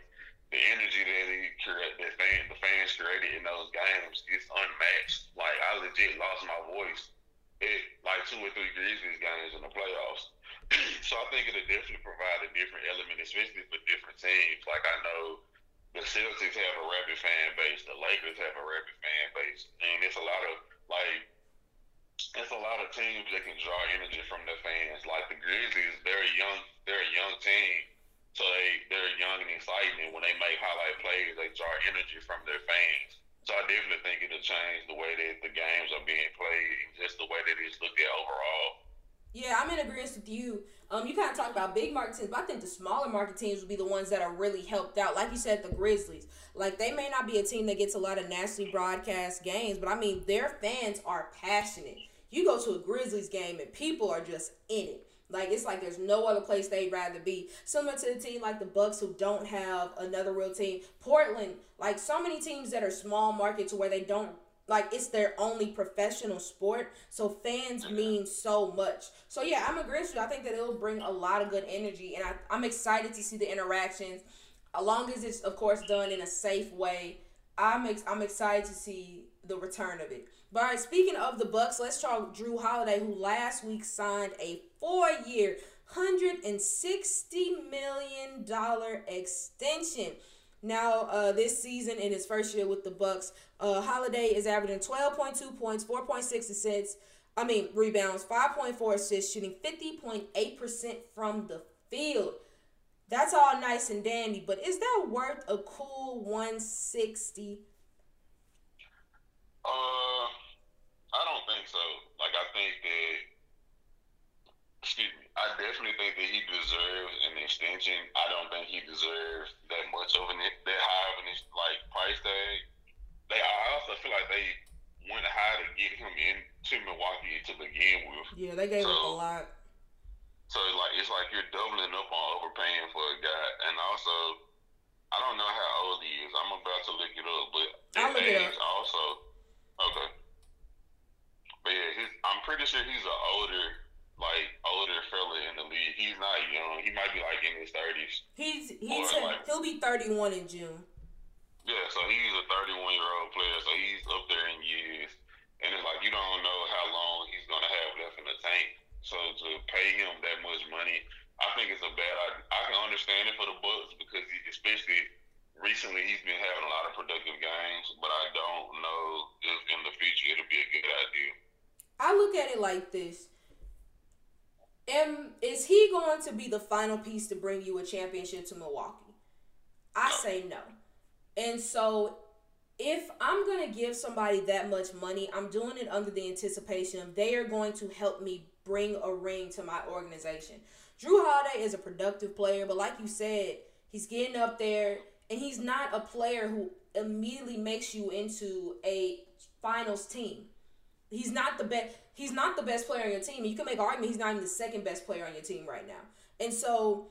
the energy that he create, that fan, the fans created in those games is unmatched. Like I legit lost my voice at like two or three Grizzlies games in the playoffs. so I think it'll definitely provide a different element, especially for different teams. Like I know the Celtics have a rabid fan base, the Lakers have a rabid fan base, and it's a lot of like it's a lot of teams that can draw energy from their fans. Like the Grizzlies, they're a young they're a young team, so they they're young and exciting, and when they make highlight plays, they draw energy from their fans. So I definitely think it'll change the way that the games are being played and just the way that it's looked at overall. Yeah, I'm in agreement with you. Um, you kind of talk about big market teams, but I think the smaller market teams will be the ones that are really helped out. Like you said, the Grizzlies. Like they may not be a team that gets a lot of nationally broadcast games, but I mean their fans are passionate. You go to a Grizzlies game and people are just in it. Like it's like there's no other place they'd rather be. Similar to the team like the Bucks who don't have another real team. Portland, like so many teams that are small markets where they don't like it's their only professional sport. So fans mean so much. So yeah, I'm agreeing with you. I think that it'll bring a lot of good energy, and I, I'm excited to see the interactions. As long as it's of course done in a safe way, I'm ex- I'm excited to see the return of it. But all right, speaking of the Bucks, let's talk Jrue Holiday, who last week signed a four-year, hundred and sixty million dollar extension. Now, uh, this season in his first year with the Bucks, uh, Holiday is averaging 12.2 points, 4.6 assists, I mean rebounds, 5.4 assists, shooting 50.8% from the field. That's all nice and dandy, but is that worth a cool 160? Uh, I don't think so. Like, I think that, excuse me, I definitely think that he deserves an extension. I don't think he deserves that much of an that high of an like price tag. They I also feel like they went high to get him into Milwaukee to begin with. Yeah, they gave so, up a lot. So like it's like you're doubling up on overpaying for a guy, and also I don't know how old he is. I'm about to look it up, but I'll look it up. also okay. But yeah, his, I'm pretty sure he's an older, like older fella in the league. He's not young. He might be like in his thirties. He's he's like, he'll be 31 in June. Yeah, so he's a 31 year old player, so he's up there in years, and it's like you don't know how long he's gonna have left in the tank. So to pay him that much money I think it's a bad idea. I can understand it for the Bucks because he, especially recently he's been having a lot of productive games, but I don't know if in the future it'll be a good idea. I look at it like this. Am is he going to be the final piece to bring you a championship to Milwaukee? I say no. And so if I'm going to give somebody that much money, I'm doing it under the anticipation of they are going to help me bring a ring to my organization. Jrue Holiday is a productive player, but like you said, he's getting up there, and he's not a player who immediately makes you into a finals team. He's not the best. He's not the best player on your team. You can make an argument he's not even the second best player on your team right now. And so,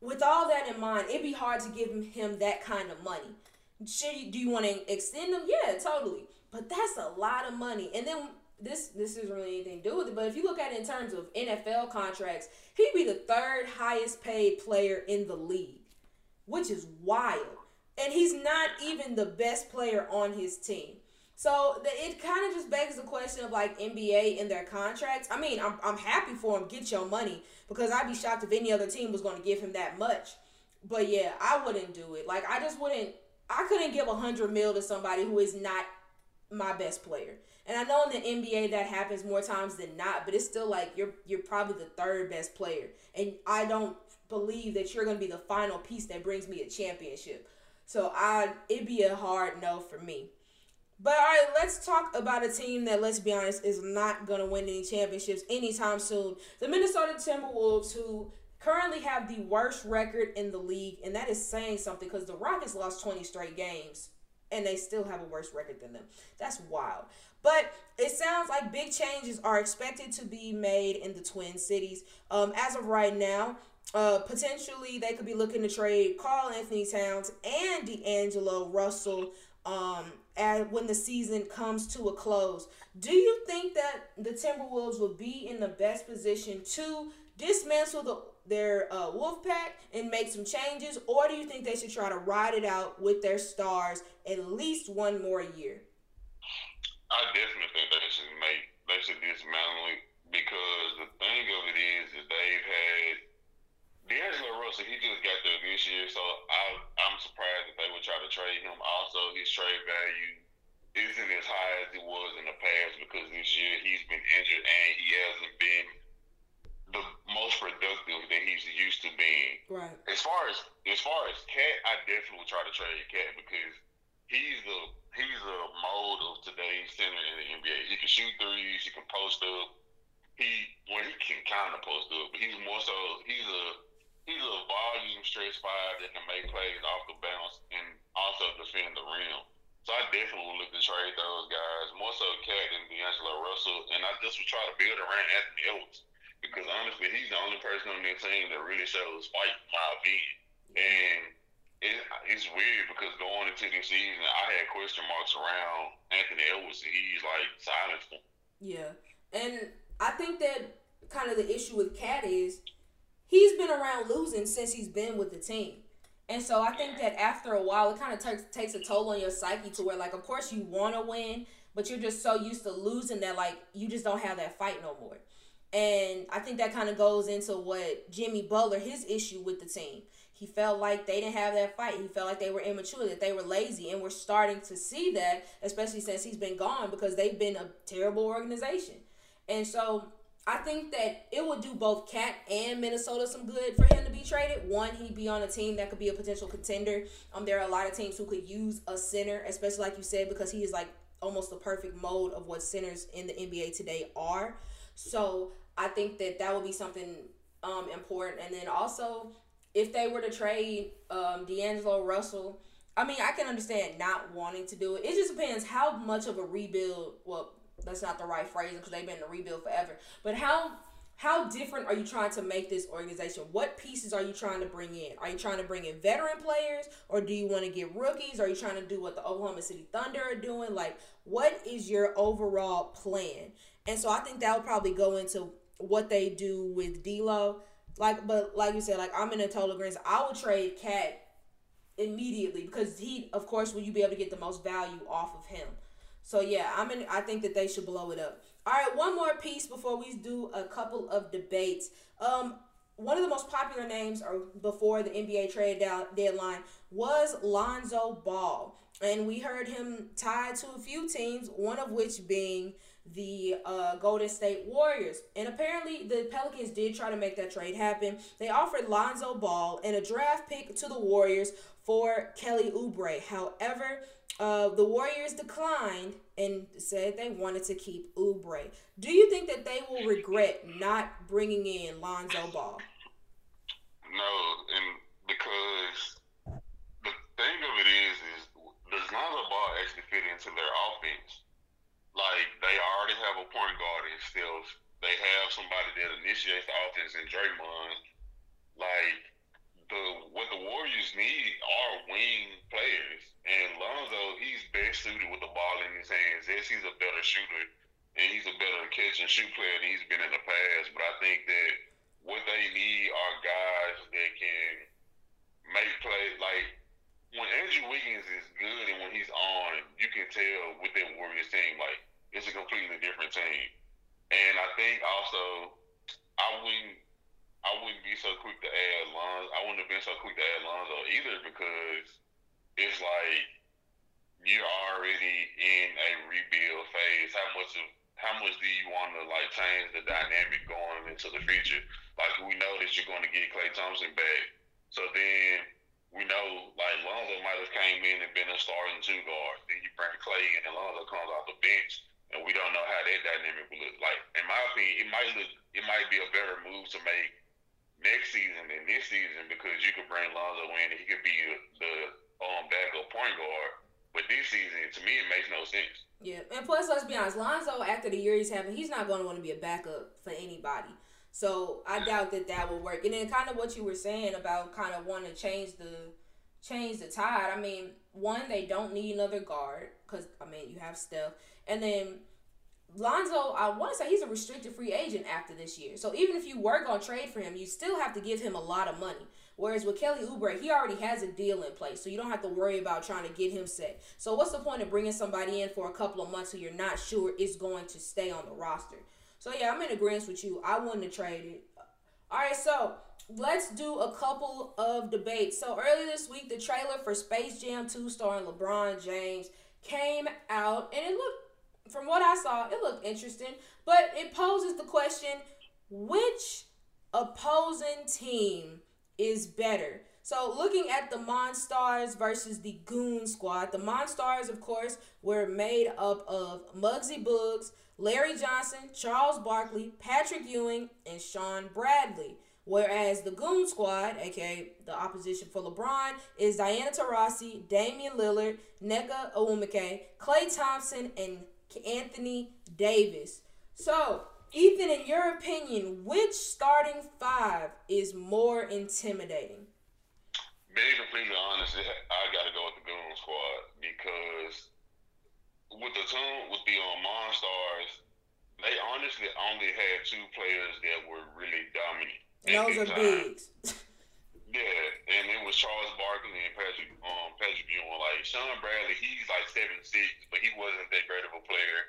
with all that in mind, it'd be hard to give him that kind of money. Should you, do you want to extend him? Yeah, totally. But that's a lot of money. And then this this isn't really anything to do with it, but if you look at it in terms of NFL contracts, he'd be the third highest paid player in the league, which is wild. And he's not even the best player on his team. So the, it kind of just begs the question of like NBA and their contracts. I mean, I'm, I'm happy for him. Get your money because I'd be shocked if any other team was going to give him that much. But yeah, I wouldn't do it. Like I just wouldn't. I couldn't give a hundred mil to somebody who is not my best player. And I know in the NBA that happens more times than not, but it's still like you're you're probably the third best player. And I don't believe that you're gonna be the final piece that brings me a championship. So I it'd be a hard no for me. But all right, let's talk about a team that, let's be honest, is not going to win any championships anytime soon. The Minnesota Timberwolves, who currently have the worst record in the league, and that is saying something because the Rockets lost 20 straight games and they still have a worse record than them. That's wild. But it sounds like big changes are expected to be made in the Twin Cities. Um, as of right now, uh, potentially they could be looking to trade Karl-Anthony Towns and D'Angelo Russell um, as, when the season comes to a close. Do you think that the Timberwolves will be in the best position to dismantle the their uh, wolf pack and make some changes, or do you think they should try to ride it out with their stars at least one more year? I definitely think they should make they should dismantle it because the thing of it is is they've had D'Angelo Russell. He just got there this year, so I, I'm surprised that they would try to trade him. Also, his trade value isn't as high as it was in the past because this year he's been injured and he hasn't been the most productive that he's used to being. Right. As far as as far as KAT, I definitely would try to trade KAT because he's the he's a mold of today's center in the NBA. He can shoot threes, he can post up. He well he can kind of post up, but he's more so he's a he's a volume stretch five that can make plays off the bounce and also defend the rim. So I definitely would look to trade those guys, more so KAT than D'Angelo Russell, and I just would try to build around Anthony Edwards because honestly, he's the only person on their team that really shows fight, my opinion. And it, it's weird because going into the season, I had question marks around Anthony Edwards. He's like silenced him. Yeah, and I think that kind of the issue with KAT is he's been around losing since he's been with the team. And so I think that after a while, it kind of t- takes a toll on your psyche to where, like, of course you want to win, but you're just so used to losing that, like, you just don't have that fight no more. And I think that kind of goes into what Jimmy Butler, his issue with the team. He felt like they didn't have that fight. He felt like they were immature, that they were lazy. And we're starting to see that, especially since he's been gone, because they've been a terrible organization. And so I think that it would do both KAT and Minnesota some good for him to be traded. One, he'd be on a team that could be a potential contender. Um, there are a lot of teams who could use a center, especially like you said, because he is like almost the perfect mold of what centers in the NBA today are. So I think that that would be something um, important. And then also, if they were to trade um, D'Angelo Russell, I mean, I can understand not wanting to do it. It just depends how much of a rebuild. Well, that's not the right phrase because they've been in the rebuild forever. But how how different are you trying to make this organization? What pieces are you trying to bring in? Are you trying to bring in veteran players or do you want to get rookies? Are you trying to do what the Oklahoma City Thunder are doing? Like, what is your overall plan? And so I think that would probably go into what they do with D'Lo. Like, but like you said, like I'm in a total agreement. I would trade KAT immediately because he, of course, will you be able to get the most value off of him? So yeah, I'm in. I think that they should blow it up. All right, one more piece before we do a couple of debates. Um, one of the most popular names or before the NBA trade deadline was Lonzo Ball, and we heard him tied to a few teams, one of which being the uh, Golden State Warriors. And apparently, the Pelicans did try to make that trade happen. They offered Lonzo Ball and a draft pick to the Warriors for Kelly Oubre. However, uh, the Warriors declined and said they wanted to keep Oubre. Do you think that they will regret not bringing in Lonzo Ball? No, and because the thing of it is, is does Lonzo Ball actually fit into their offense? Like they already have a point guard in Steph. They have somebody that initiates the offense in Draymond. Like the what the Warriors need are wing players, and Lonzo he's best suited with the ball in his hands. Yes, he's a better shooter and he's a better catch and shoot player than he's been in the past. But I think that what they need are guys that can make plays. Like when Andrew Wiggins is good and when he's on, you can tell with that Warriors team like it's a completely different team. And I think also I wouldn't I wouldn't be so quick to add Lonzo. I wouldn't have been so quick to add Lonzo either because it's like you're already in a rebuild phase. How much of how much do you want to like change the dynamic going into the future? Like we know that you're going to get Klay Thompson back, so then we know like Lonzo might have came in and been a starting two guard. Then you bring Clay in and Lonzo comes off the bench, and we don't know how that dynamic will look. Like in my opinion, it might look it might be a better move to make next season than this season because you could bring Lonzo in and he could be the um backup point guard. But this season, to me, it makes no sense. Yeah, and plus, let's be honest, Lonzo after the year he's having, he's not going to want to be a backup for anybody. So I doubt that that will work. And then kind of what you were saying about kind of wanting to change the change the tide. I mean, one, they don't need another guard because I mean you have Steph, and then Lonzo, I want to say he's a restricted free agent after this year. So even if you were going to trade for him, you still have to give him a lot of money. Whereas with Kelly Oubre, he already has a deal in place, so you don't have to worry about trying to get him set. So what's the point of bringing somebody in for a couple of months who you're not sure is going to stay on the roster? So yeah, I'm in agreement with you. I wouldn't have traded. All right, so let's do a couple of debates. So earlier this week, the trailer for Space Jam 2 starring LeBron James came out, and it looked from what I saw, it looked interesting, but it poses the question which opposing team is better? So, looking at the Monstars versus the Goon Squad, the Monstars, of course, were made up of Muggsy Bogues, Larry Johnson, Charles Barkley, Patrick Ewing, and Shawn Bradley. Whereas the Goon Squad, aka the opposition for LeBron, is Diana Taurasi, Damian Lillard, Nneka Ogwumike, Klay Thompson, and Anthony Davis. So, Ethan, in your opinion, which starting five is more intimidating? Being completely honest, I got to go with the Goon Squad because with the team, with the um, Monstars, they honestly only had two players that were really dominant. And those are bigs. yeah, and it was Charles Barkley and Patrick um Patrick Ewing. Like Shawn Bradley, he's like seven six, but he wasn't that great of a player.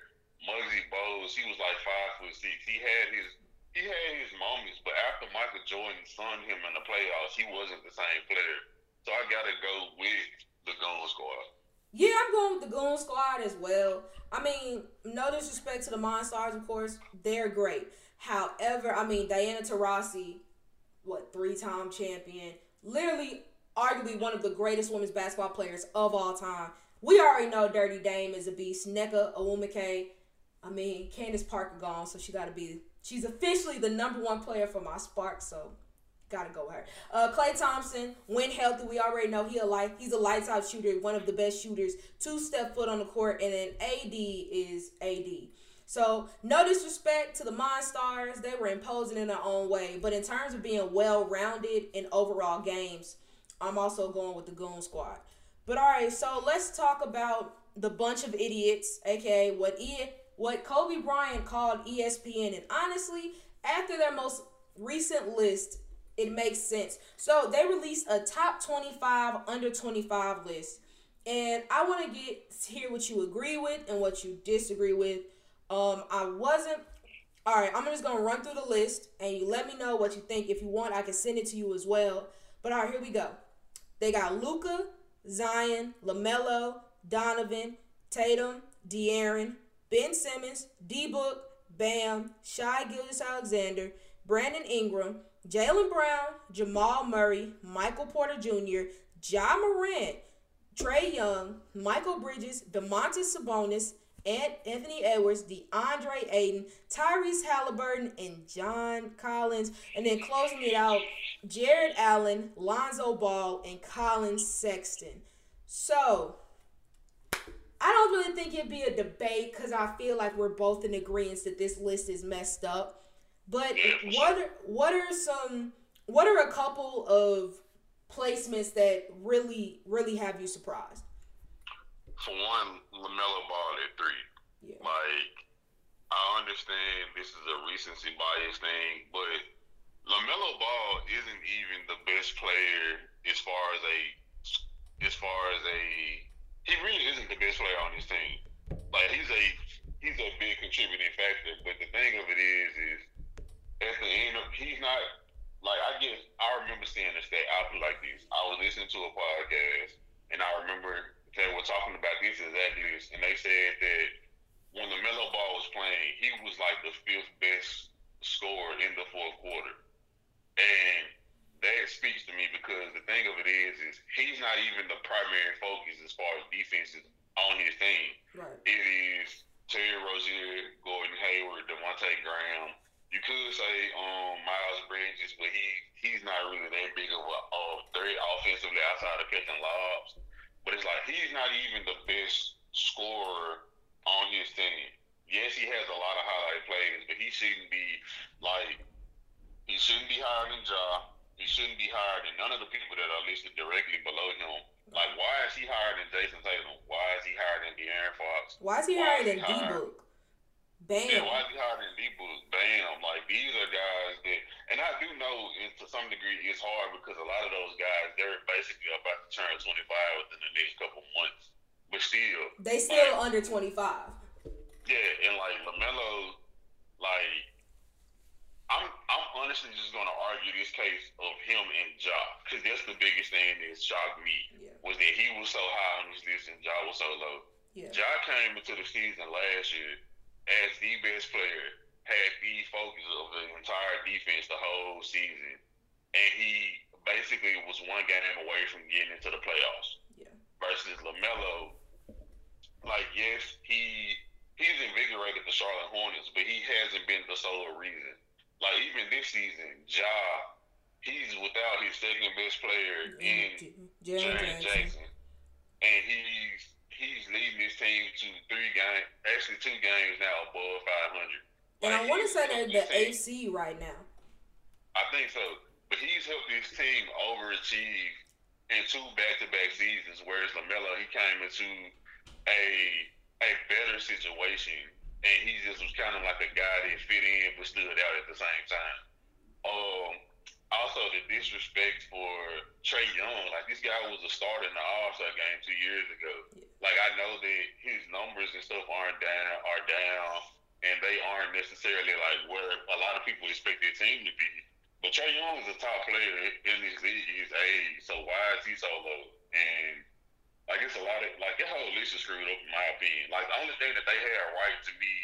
Muggsy Bogues, he was like five foot six. He had his he had his moments, but after Michael Jordan sunned him in the playoffs, he wasn't the same player. So I gotta go with the Goon Squad. Yeah, I'm going with the Goon Squad as well. I mean, no disrespect to the Monstars, of course, they're great. However, I mean Diana Taurasi, what three time champion, literally arguably one of the greatest women's basketball players of all time. We already know Dirty Dame is a beast. Nneka Ogwumike, I mean, Candace Parker gone, so she got to be. She's officially the number one player for my Sparks, so gotta go with her. Uh, Klay Thompson, when healthy, we already know he a light. He's a lights out shooter, one of the best shooters. Two step foot on the court, and then AD is AD. So no disrespect to the Monstars, they were imposing in their own way. But in terms of being well rounded in overall games, I'm also going with the Goon Squad. But all right, so let's talk about the bunch of idiots, aka what e what Kobe Bryant called ESPN. And honestly, after their most recent list, it makes sense. So they released a top 25 under 25 list. And I want to get hear what you agree with and what you disagree with. Um, I wasn't all right. I'm just gonna run through the list, and you let me know what you think. If you want, I can send it to you as well. But all right, here we go. They got Luka, Zion, LaMelo, Donovan, Tatum, De'Aaron, Ben Simmons, D Book, Bam, Shai Gilgeous-Alexander, Brandon Ingram, Jaylen Brown, Jamal Murray, Michael Porter Jr., Ja Morant, Trae Young, Mikal Bridges, Domantas Sabonis, and Anthony Edwards, DeAndre Ayton, Tyrese Halliburton, and John Collins. And then closing it out, Jarrett Allen, Lonzo Ball, and Collin Sexton. So, I don't really think it'd be a debate because I feel like we're both in agreement that this list is messed up. But what are, what are some what are a couple of placements that really really have you surprised? For one, LaMelo Ball at three. Yeah. Like I understand this is a recency bias thing, but LaMelo Ball isn't even the best player as far as a as far as a he really isn't the best player on his team. Like he's a he's a big contributing factor, but the thing of it is is at the end of he's not like I guess I remember seeing a stat out like this. I was listening to a podcast and I remember they were talking about this exactly this, and they said that when LaMelo Ball was playing, he was like the fifth best scorer in the fourth quarter, and that speaks to me because the thing of it is, is he's not even the primary focus as far as defenses on his team. Right. It is Terry Rozier, Gordon Hayward, Devonte' Graham. You could say um, Miles Bridges, but he he's not really that big of a uh, threat offensively outside of catching lobs. But it's like he's not even the best scorer on his team. Yes, he has a lot of highlight plays, but he shouldn't be like he shouldn't be higher than Ja. He shouldn't be higher than none of the people that are listed directly below him. Like, why is he higher than Jayson Tatum? Why is he higher than De'Aaron Fox? Why is he why higher is than D Book? Bam. Yeah, why is he higher than D Book? Bam. Like, these are guys that, and I do know to some degree it's hard because a lot of those guys, they're basically about to turn 25 within the next couple months. But still. They still like, under 25. Yeah, and like LaMelo, like, I'm I'm honestly just gonna argue this case of him and Ja because that's the biggest thing that shocked me yeah. was that he was so high on this list and Ja was so low. Yeah. Ja came into the season last year as the best player, had the focus of the entire defense the whole season, and he basically was one game away from getting into the playoffs. Yeah. Versus Lamelo, like yes, he he's invigorated the Charlotte Hornets, but he hasn't been the sole reason like even this season, Ja, he's without his second best player in Jaren Jackson. and he's he's leading his team to three games, actually two games now above five hundred. And like I want to say they're the AC right now. I think so, but he's helped his team overachieve in two back-to-back seasons. Whereas Lamelo, he came into a a better situation and he just was kind of like a guy that fit in but stood out at the same time. Um, also the disrespect for Trae Young, like this guy was a starter in the All Star game two years ago. Yeah. Like I know that his numbers and stuff aren't down, are down, and they aren't necessarily like where a lot of people expect their team to be. But Trae Young is a top player in this league his age, so why is he so low? And like it's a lot of like that whole list is screwed up in my opinion. Like the only thing that they have right to me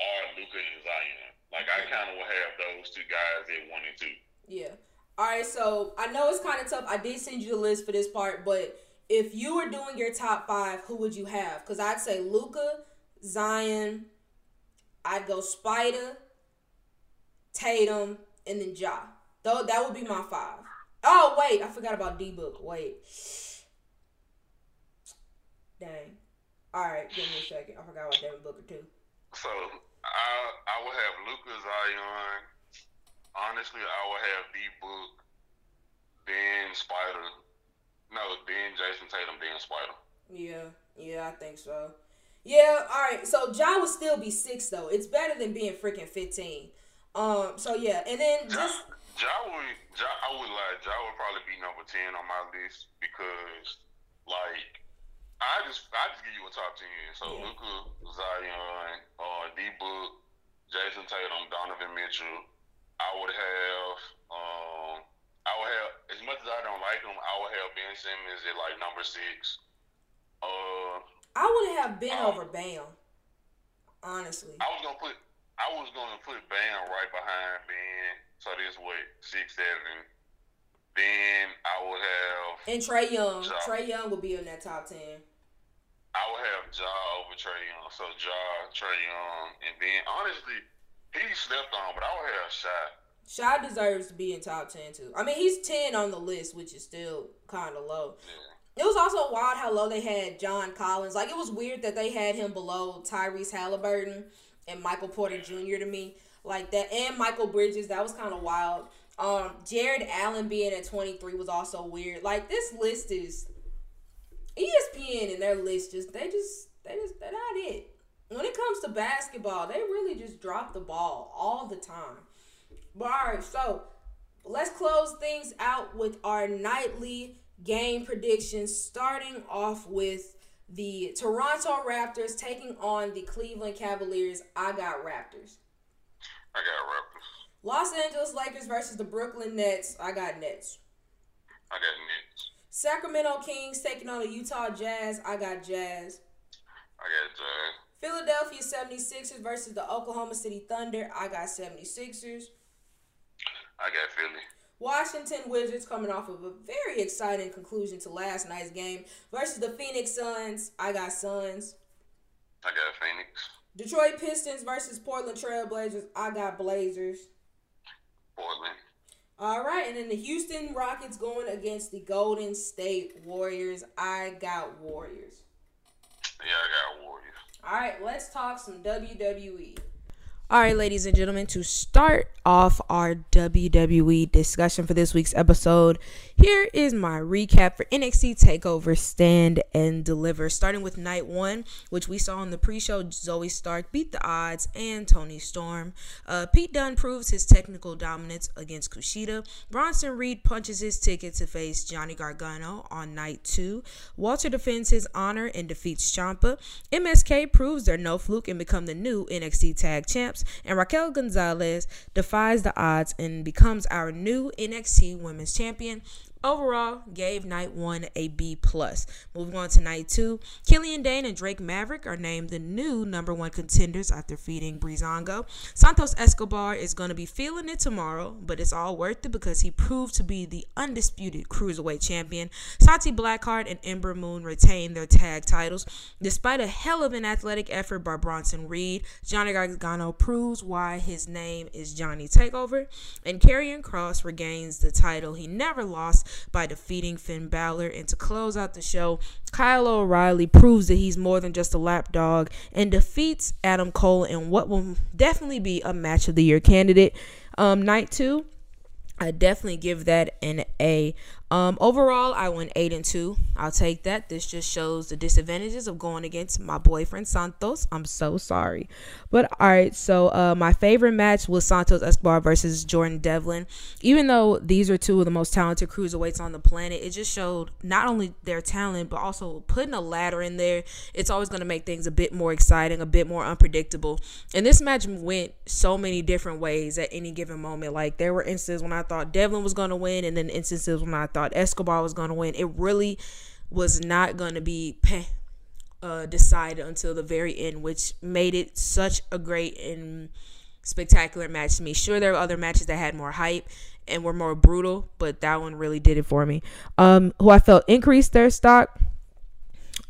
are Luka and Zion. Like I kind of will have those two guys at one and two. Yeah. All right. So I know it's kind of tough. I did send you the list for this part, but if you were doing your top five, who would you have? Because I'd say Luka, Zion. I'd go Spider, Tatum, and then Ja. Though that would be my five. Oh wait, I forgot about D Book. Wait. Dang. All right, give me a second. I forgot about Devin Booker too. So I I would have Luka Zion. Honestly, I would have D Book, then Spider. No, then Jayson Tatum, then Spider. Yeah, yeah, I think so. Yeah, all right. So John would still be six though. It's better than being freaking fifteen. Um. So yeah, and then Ja, just ja would ja, I would like Ja would probably be number ten on my list because like I just I just give you a top ten. So Yeah. Luka Zion, uh, D Book, Jayson Tatum, Donovan Mitchell. I would have um I would have as much as I don't like him, I would have Ben Simmons at like number six. Uh, I would have been Um, over Bam. Honestly. I was gonna put I was gonna put Bam right behind Ben. So this way six seven. Then I would have And Trae Young. Ja. Trae Young would be in that top ten. I would have Ja over Trae Young. So Ja, Trae Young, and then honestly, he slept on, but I would have Shot. Shai deserves to be in top ten too. I mean, he's ten on the list, which is still kind of low. Yeah. It was also wild how low they had John Collins. Like it was weird that they had him below Tyrese Halliburton and Michael Porter Jr. to me, like that, and Mikal Bridges. That was kind of wild. Um, Jarrett Allen being at twenty three was also weird. Like this list is ESPN and their list just they just they just they're not it. When it comes to basketball, they really just drop the ball all the time. But all right, so let's close things out with our nightly game predictions, starting off with the Toronto Raptors taking on the Cleveland Cavaliers. I got Raptors. I got Raptors. Los Angeles Lakers versus the Brooklyn Nets. I got Nets. I got Knicks. Sacramento Kings taking on the Utah Jazz. I got Jazz. I got Jazz. Philadelphia 76ers versus the Oklahoma City Thunder. I got 76ers. I got Philly. Washington Wizards coming off of a very exciting conclusion to last night's game versus the Phoenix Suns. I got Suns. I got Phoenix. Detroit Pistons versus Portland Trailblazers. I got Blazers. Portland. All right, and then the Houston Rockets going against the Golden State Warriors. I got Warriors. Yeah, I got Warriors. All right, let's talk some WWE. All right, ladies and gentlemen, to start off our WWE discussion for this week's episode, here is my recap for NXT TakeOver Stand and Deliver. Starting with night one, which we saw in the pre show, Zoey Stark beat the odds and Toni Storm. Uh, Pete Dunne proves his technical dominance against Kushida. Bronson Reed punches his ticket to face Johnny Gargano on night two. Walter defends his honor and defeats Ciampa. MSK proves they're no fluke and become the new NXT Tag Champs. And Raquel Gonzalez defies the odds and becomes our new NXT Women's Champion. Overall, gave night one a B plus. Moving on to night two, Killian Dain and Drake Maverick are named the new number one contenders after feeding Breezango. Santos Escobar is going to be feeling it tomorrow, but it's all worth it because he proved to be the undisputed cruiserweight champion. Shotzi Blackheart and Ember Moon retain their tag titles. Despite a hell of an athletic effort by Bronson Reed, Johnny Gargano proves why his name is Johnny Takeover, and Karrion Kross regains the title he never lost by defeating Finn Balor. And to close out the show, Kyle O'Reilly proves that he's more than just a lapdog and defeats Adam Cole in what will definitely be a match of the year candidate. Um, night two, I definitely give that an A. Um, overall, I went eight and two. I'll take that. This just shows the disadvantages of going against my boyfriend Santos. I'm so sorry, but all right. So uh, my favorite match was Santos Escobar versus Jordan Devlin. Even though these are two of the most talented cruiserweights on the planet, it just showed not only their talent but also putting a ladder in there. It's always going to make things a bit more exciting, a bit more unpredictable. And this match went so many different ways at any given moment. Like there were instances when I thought Devlin was going to win, and then instances when I thought Escobar was going to win. It really was not going to be uh, decided until the very end, which made it such a great and spectacular match to me. Sure, there were other matches that had more hype and were more brutal, but that one really did it for me. Um, who I felt increased their stock.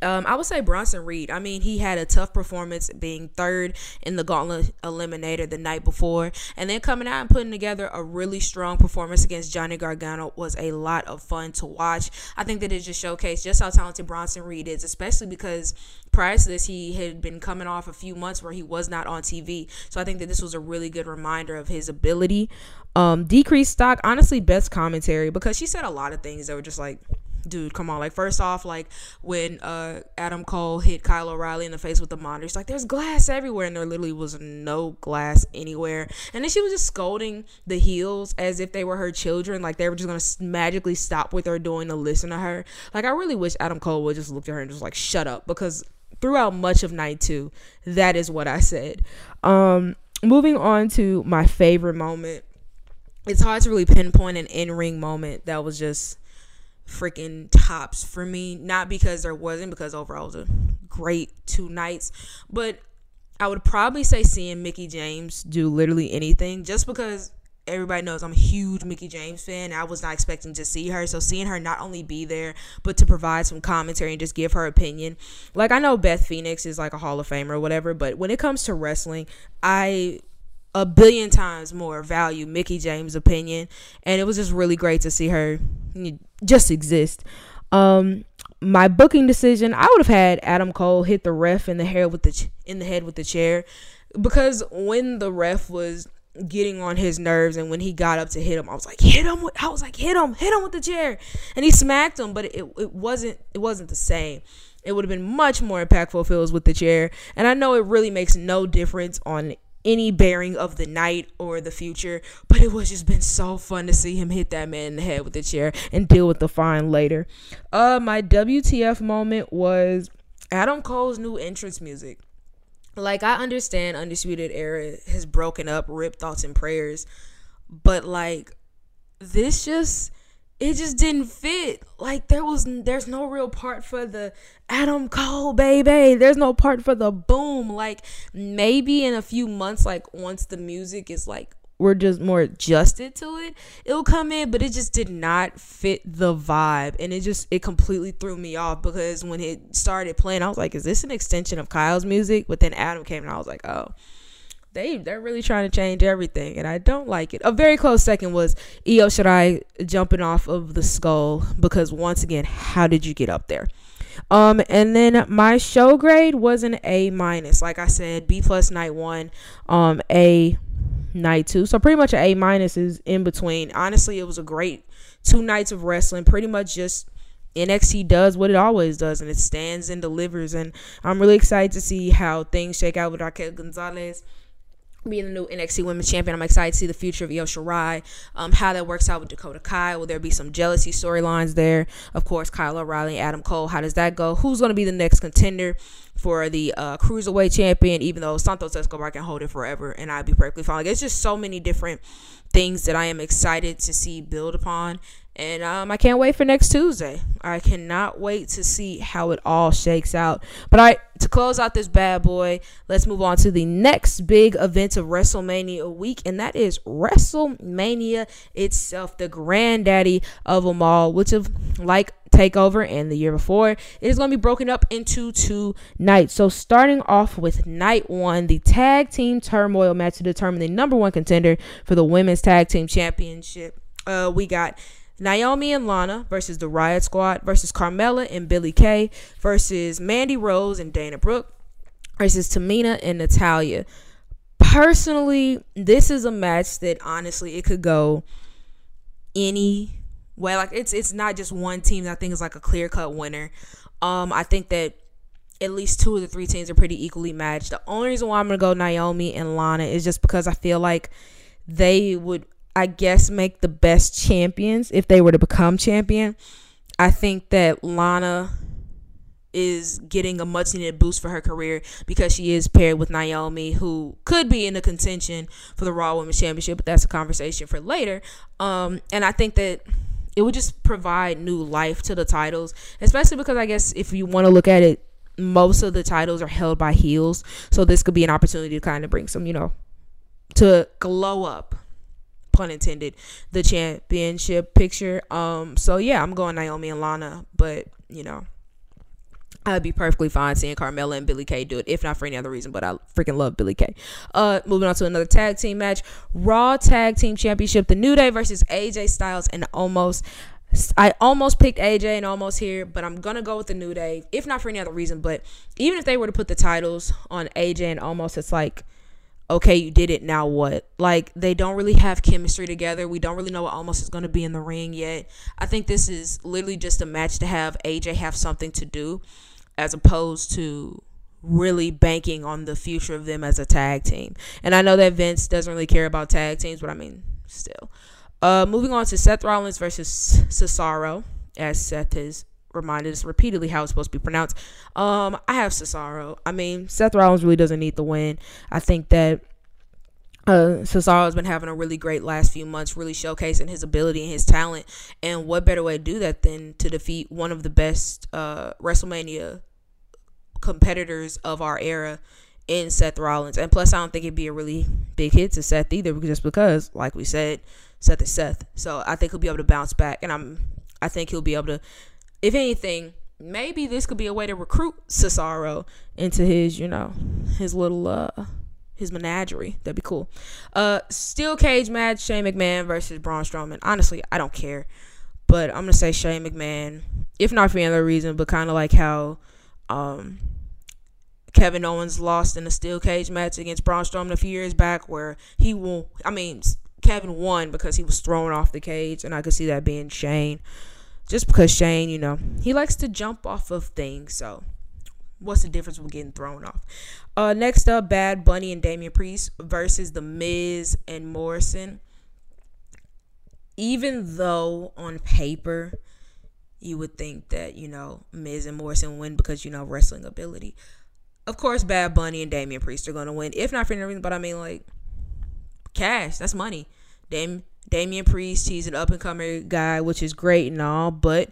Um, I would say Bronson Reed. I mean, he had a tough performance being third in the Gauntlet Eliminator the night before, and then coming out and putting together a really strong performance against Johnny Gargano was a lot of fun to watch. I think that it just showcased just how talented Bronson Reed is, especially because prior to this, he had been coming off a few months where he was not on TV. So I think that this was a really good reminder of his ability. Um, decreased stock, honestly, best commentary because she said a lot of things that were just like, dude, come on. Like, first off, like when uh, Adam Cole hit Kyle O'Reilly in the face with the monitor, it's like there's glass everywhere, and there literally was no glass anywhere. And then she was just scolding the heels as if they were her children, like they were just gonna magically stop what they're doing to listen to her. Like, I really wish Adam Cole would just look at her and just like shut up because throughout much of night two, that is what I said. Um, moving on to my favorite moment. It's hard to really pinpoint an in ring moment that was just freaking tops for me. Not because there wasn't, because overall it was a great two nights. But I would probably say seeing Mickie James do literally anything just because everybody knows I'm a huge Mickie James fan. I was not expecting to see her. So seeing her not only be there, but to provide some commentary and just give her opinion. Like I know Beth Phoenix is like a Hall of Famer or whatever, but when it comes to wrestling, I a billion times more value Mickie James' opinion. And it was just really great to see her just exist. Um, my booking decision, I would have had Adam Cole hit the ref in the head with the ch- in the head with the chair, because when the ref was getting on his nerves and when he got up to hit him, I was like, hit him! With, I was like, hit him! Hit him with the chair! And he smacked him, but it it wasn't it wasn't the same. It would have been much more impactful if it was with the chair. And I know it really makes no difference on any bearing of the night or the future, but it was just been so fun to see him hit that man in the head with the chair and deal with the fine later. Uh, my WTF moment was Adam Cole's new entrance music. Like I understand Undisputed Era has broken up, ripped Thoughts and Prayers, but like this just it just didn't fit. Like there was there's no real part for the Adam Cole baby. There's no part for the boom. Like maybe in a few months like once the music is like we're just more adjusted to it, it'll come in, but it just did not fit the vibe and it just it completely threw me off because when it started playing, I was like, is this an extension of Kyle's music? But then Adam came and I was like, oh they they're really trying to change everything and I don't like it. A very close second was Io Shirai jumping off of the skull because once again, how did you get up there? Um and then my show grade was an A minus. Like I said, B plus night one, um A night two. So pretty much an A minus is in between. Honestly, it was a great two nights of wrestling. Pretty much just NXT does what it always does and it stands and delivers and I'm really excited to see how things shake out with Raquel Gonzalez being the new NXT Women's Champion. I'm excited to see the future of Io Shirai, um, how that works out with Dakota Kai. Will there be some jealousy storylines there? Of course, Kyle O'Reilly, Adam Cole. How does that go? Who's going to be the next contender for the uh, Cruiserweight Champion? Even though Santos Escobar can hold it forever, and I'd be perfectly fine. Like, it's just so many different things that I am excited to see build upon. And um, I can't wait for next Tuesday. I cannot wait to see how it all shakes out. But I to close out this bad boy, let's move on to the next big event of WrestleMania week, and that is WrestleMania itself, the granddaddy of them all, which of like Takeover and the year before, it is going to be broken up into two nights. So starting off with night one, the tag team turmoil match to determine the number one contender for the women's tag team championship. Uh, we got Naomi and Lana versus the Riot Squad versus Carmella and Billie Kay versus Mandy Rose and Dana Brooke versus Tamina and Natalya. Personally, this is a match that honestly it could go any way. Like it's it's not just one team that I think is like a clear cut winner. Um, I think that at least two of the three teams are pretty equally matched. The only reason why I'm gonna go Naomi and Lana is just because I feel like they would I guess, make the best champions if they were to become champion. I think that Lana is getting a much needed boost for her career because she is paired with Naomi, who could be in the contention for the Raw Women's Championship, but that's a conversation for later. Um, and I think that it would just provide new life to the titles, especially because I guess if you want to look at it, most of the titles are held by heels, so this could be an opportunity to kind of bring some, you know, to glow up pun intended, the championship picture. Um, so yeah, I'm going Naomi and Lana, but you know, I'd be perfectly fine seeing Carmella and Billie Kay do it, if not for any other reason. But I freaking love Billie Kay. Uh, moving on to another tag team match: Raw Tag Team Championship, The New Day versus AJ Styles and Omos. I almost picked AJ and Omos here, but I'm gonna go with the New Day, if not for any other reason. But even if they were to put the titles on AJ and Omos, it's like, okay, you did it. Now what? Like they don't really have chemistry together. We don't really know what Omos is gonna be in the ring yet. I think this is literally just a match to have AJ have something to do as opposed to really banking on the future of them as a tag team. And I know that Vince doesn't really care about tag teams, but I mean, still. Uh, moving on to Seth Rollins versus Cesaro, as Seth has reminded us repeatedly how it's supposed to be pronounced. Um, I have Cesaro. I mean, Seth Rollins really doesn't need the win. I think that uh, Cesaro has been having a really great last few months, really showcasing his ability and his talent. And what better way to do that than to defeat one of the best uh, WrestleMania competitors of our era in Seth Rollins. And plus, I don't think it'd be a really big hit to Seth either, just because, like we said, Seth is Seth. So I think he'll be able to bounce back, and I'm, I think he'll be able to, if anything, maybe this could be a way to recruit Cesaro into his, you know, his little uh his menagerie. That'd be cool. Uh, steel cage match: Shane McMahon versus Braun Strowman. Honestly, I don't care, but I'm gonna say Shane McMahon, if not for any other reason, but kind of like how um Kevin Owens lost in a steel cage match against Braun Strowman a few years back, where he won. I mean, Kevin won because he was thrown off the cage, and I could see that being Shane, just because Shane, you know, he likes to jump off of things. So, what's the difference with getting thrown off? Uh, next up, Bad Bunny and Damian Priest versus The Miz and Morrison. Even though on paper you would think that you know Miz and Morrison win because you know wrestling ability of course, Bad Bunny and Damian Priest are gonna win, if not for any reason. But I mean, like, cash, that's money. Dam- Damian Priest, he's an up and coming guy, which is great and all, but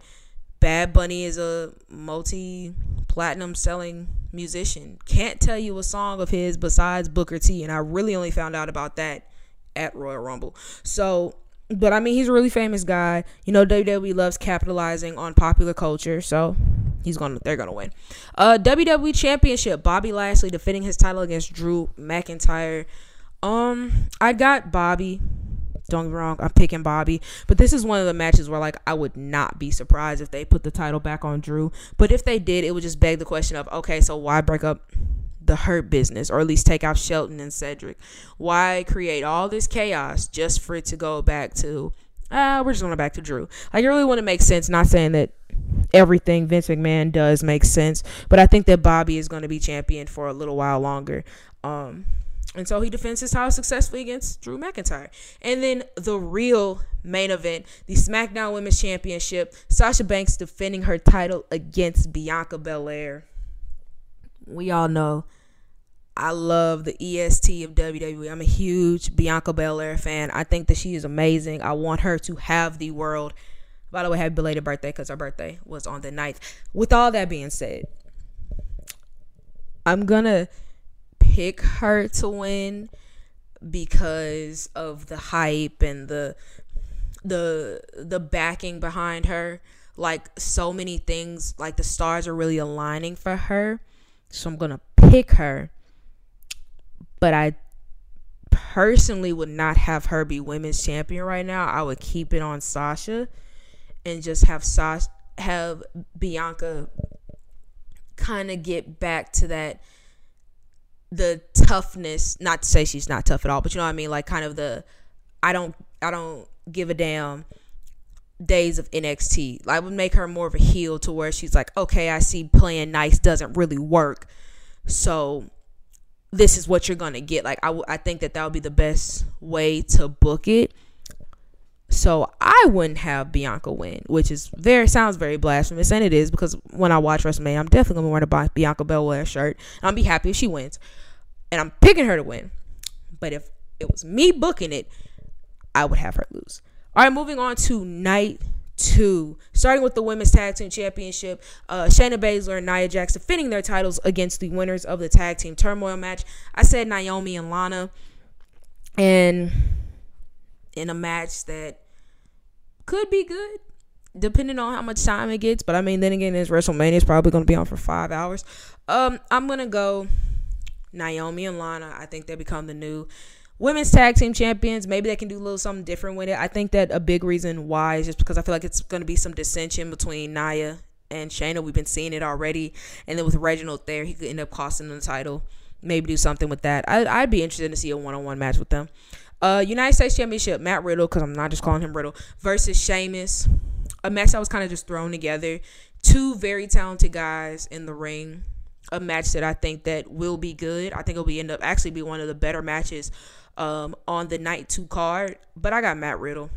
Bad Bunny is a multi platinum selling musician. Can't tell you a song of his besides Booker T, and I really only found out about that at Royal Rumble. So but I mean, he's a really famous guy. You know, WWE loves capitalizing on popular culture, so he's gonna they're gonna win. Uh, WWE Championship: Bobby Lashley defending his title against Drew McIntyre. Um, I got Bobby. Don't get me wrong, I'm picking Bobby, but this is one of the matches where like I would not be surprised if they put the title back on Drew. But if they did, it would just beg the question of okay, so why break up the hurt business, or at least take out Shelton and Cedric? Why create all this chaos just for it to go back to, uh, we're just going back to Drew? Like, I really wouldn't make sense, not saying that everything Vince McMahon does makes sense, but I think that Bobby is going to be champion for a little while longer. Um, and so he defends his title successfully against Drew McIntyre. And then the real main event, the SmackDown Women's Championship, Sasha Banks defending her title against Bianca Belair. We all know I love the EST of WWE. I'm a huge Bianca Belair fan. I think that she is amazing. I want her to have the world. By the way, happy belated birthday because her birthday was on the 9th. With all that being said, I'm going to pick her to win because of the hype and the the the backing behind her. Like so many things like the stars are really aligning for her. So i'm gonna pick her. But I personally would not have her be women's champion right now. I would keep it on Sasha and just have Sasha have Bianca kind of get back to that the toughness, not to say she's not tough at all, but you know what I mean, like kind of the I don't I don't give a damn days of NXT. like would make her more of a heel to where she's like, okay, I see playing nice doesn't really work. So this is what you're gonna get. Like I, w- I think that that would be the best way to book it. So I wouldn't have Bianca win, which is very sounds very blasphemous, and it is because when I watch WrestleMania, I'm definitely gonna wear a Bianca Belair shirt. And I'll be happy if she wins, and I'm picking her to win. But if it was me booking it, I would have her lose. All right, moving on to night two. Starting with the Women's Tag Team Championship, uh, Shayna Baszler and Nia Jax defending their titles against the winners of the Tag Team Turmoil match. I said Naomi and Lana. And in a match that could be good, depending on how much time it gets. But I mean, then again, this WrestleMania is probably going to be on for five hours. Um, I'm gonna go Naomi and Lana. I think they become the new women's tag team champions. Maybe they can do a little something different with it. I think that a big reason why is just because I feel like it's going to be some dissension between Nia and Shayna. We've been seeing it already, and then with Reginald there, he could end up costing them the title. Maybe do something with that. I, I'd be interested to see a one-on-one match with them. Uh, United States Championship, Matt Riddle, because I'm not just calling him Riddle, versus Sheamus. A match that was kind of just thrown together. Two very talented guys in the ring. A match that I think that will be good. I think it'll be end up actually be one of the better matches um, on the night two card. But I got Matt Riddle.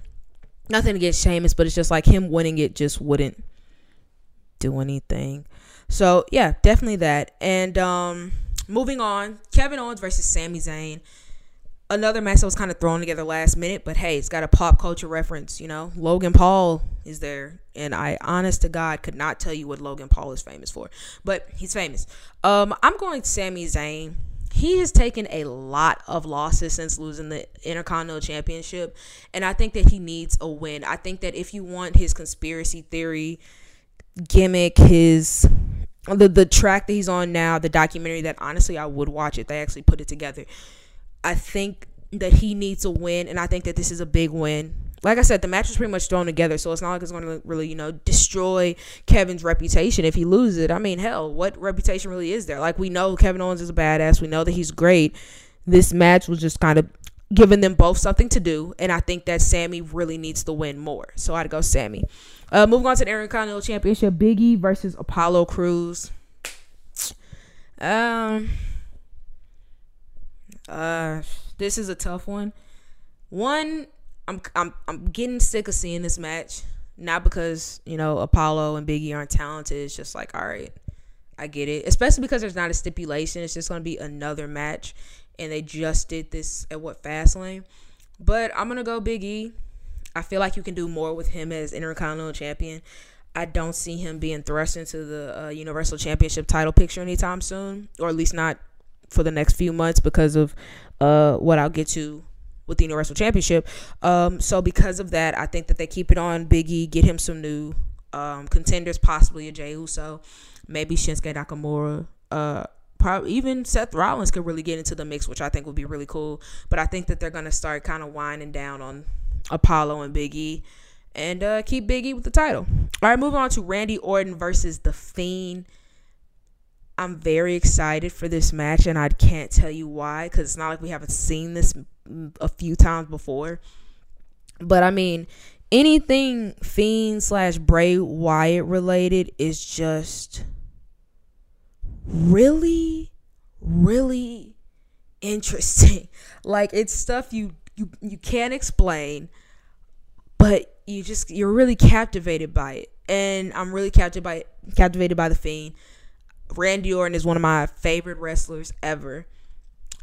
Nothing against Sheamus, but it's just like him winning it just wouldn't do anything. So yeah, definitely that. And um, moving on, Kevin Owens versus Sami Zayn another match that was kind of thrown together last minute, but hey, it's got a pop culture reference. You know, Logan Paul is there, and I, honest to God, could not tell you what Logan Paul is famous for, but he's famous. Um, I'm going to Sami Zayn. He has taken a lot of losses since losing the Intercontinental Championship, and I think that he needs a win. I think that if you want his conspiracy theory gimmick, his the the track that he's on now, the documentary that honestly I would watch it. They actually put it together I think that he needs a win, and I think that this is a big win. Like I said, the match was pretty much thrown together, so it's not like it's going to really, you know, destroy Kevin's reputation if he loses it. I mean, hell, what reputation really is there? Like, we know Kevin Owens is a badass, we know that he's great. This match was just kind of giving them both something to do, and I think that Sami really needs to win more. So I'd go Sami. Uh, moving on to the Intercontinental Championship, Biggie versus Apollo Crews. Um uh, this is a tough one. One, I'm I'm I'm getting sick of seeing this match. Not because you know Apollo and Biggie aren't talented. It's just like, all right, I get it. Especially because there's not a stipulation. It's just gonna be another match, and they just did this at what Fastlane. But I'm gonna go Big E. I feel like you can do more with him as Intercontinental Champion. I don't see him being thrust into the uh, Universal Championship title picture anytime soon, or at least not for the next few months because of uh, what I'll get to with the Universal Championship. Um, so because of that, I think that they keep it on Biggie, get him some new um, contenders, possibly a Jey Uso, maybe Shinsuke Nakamura. Uh, probably even Seth Rollins could really get into the mix, which I think would be really cool. But I think that they're gonna start kind of winding down on Apollo and Biggie, and uh, keep Biggie with the title. All right, moving on to Randy Orton versus The Fiend. I'm very excited for this match, and I can't tell you why because it's not like we haven't seen this a few times before. But I mean, anything Fiend slash Bray Wyatt related is just really, really interesting. Like it's stuff you you you can't explain, but you just you're really captivated by it, and I'm really captivated by captivated by the Fiend. Randy Orton is one of my favorite wrestlers ever.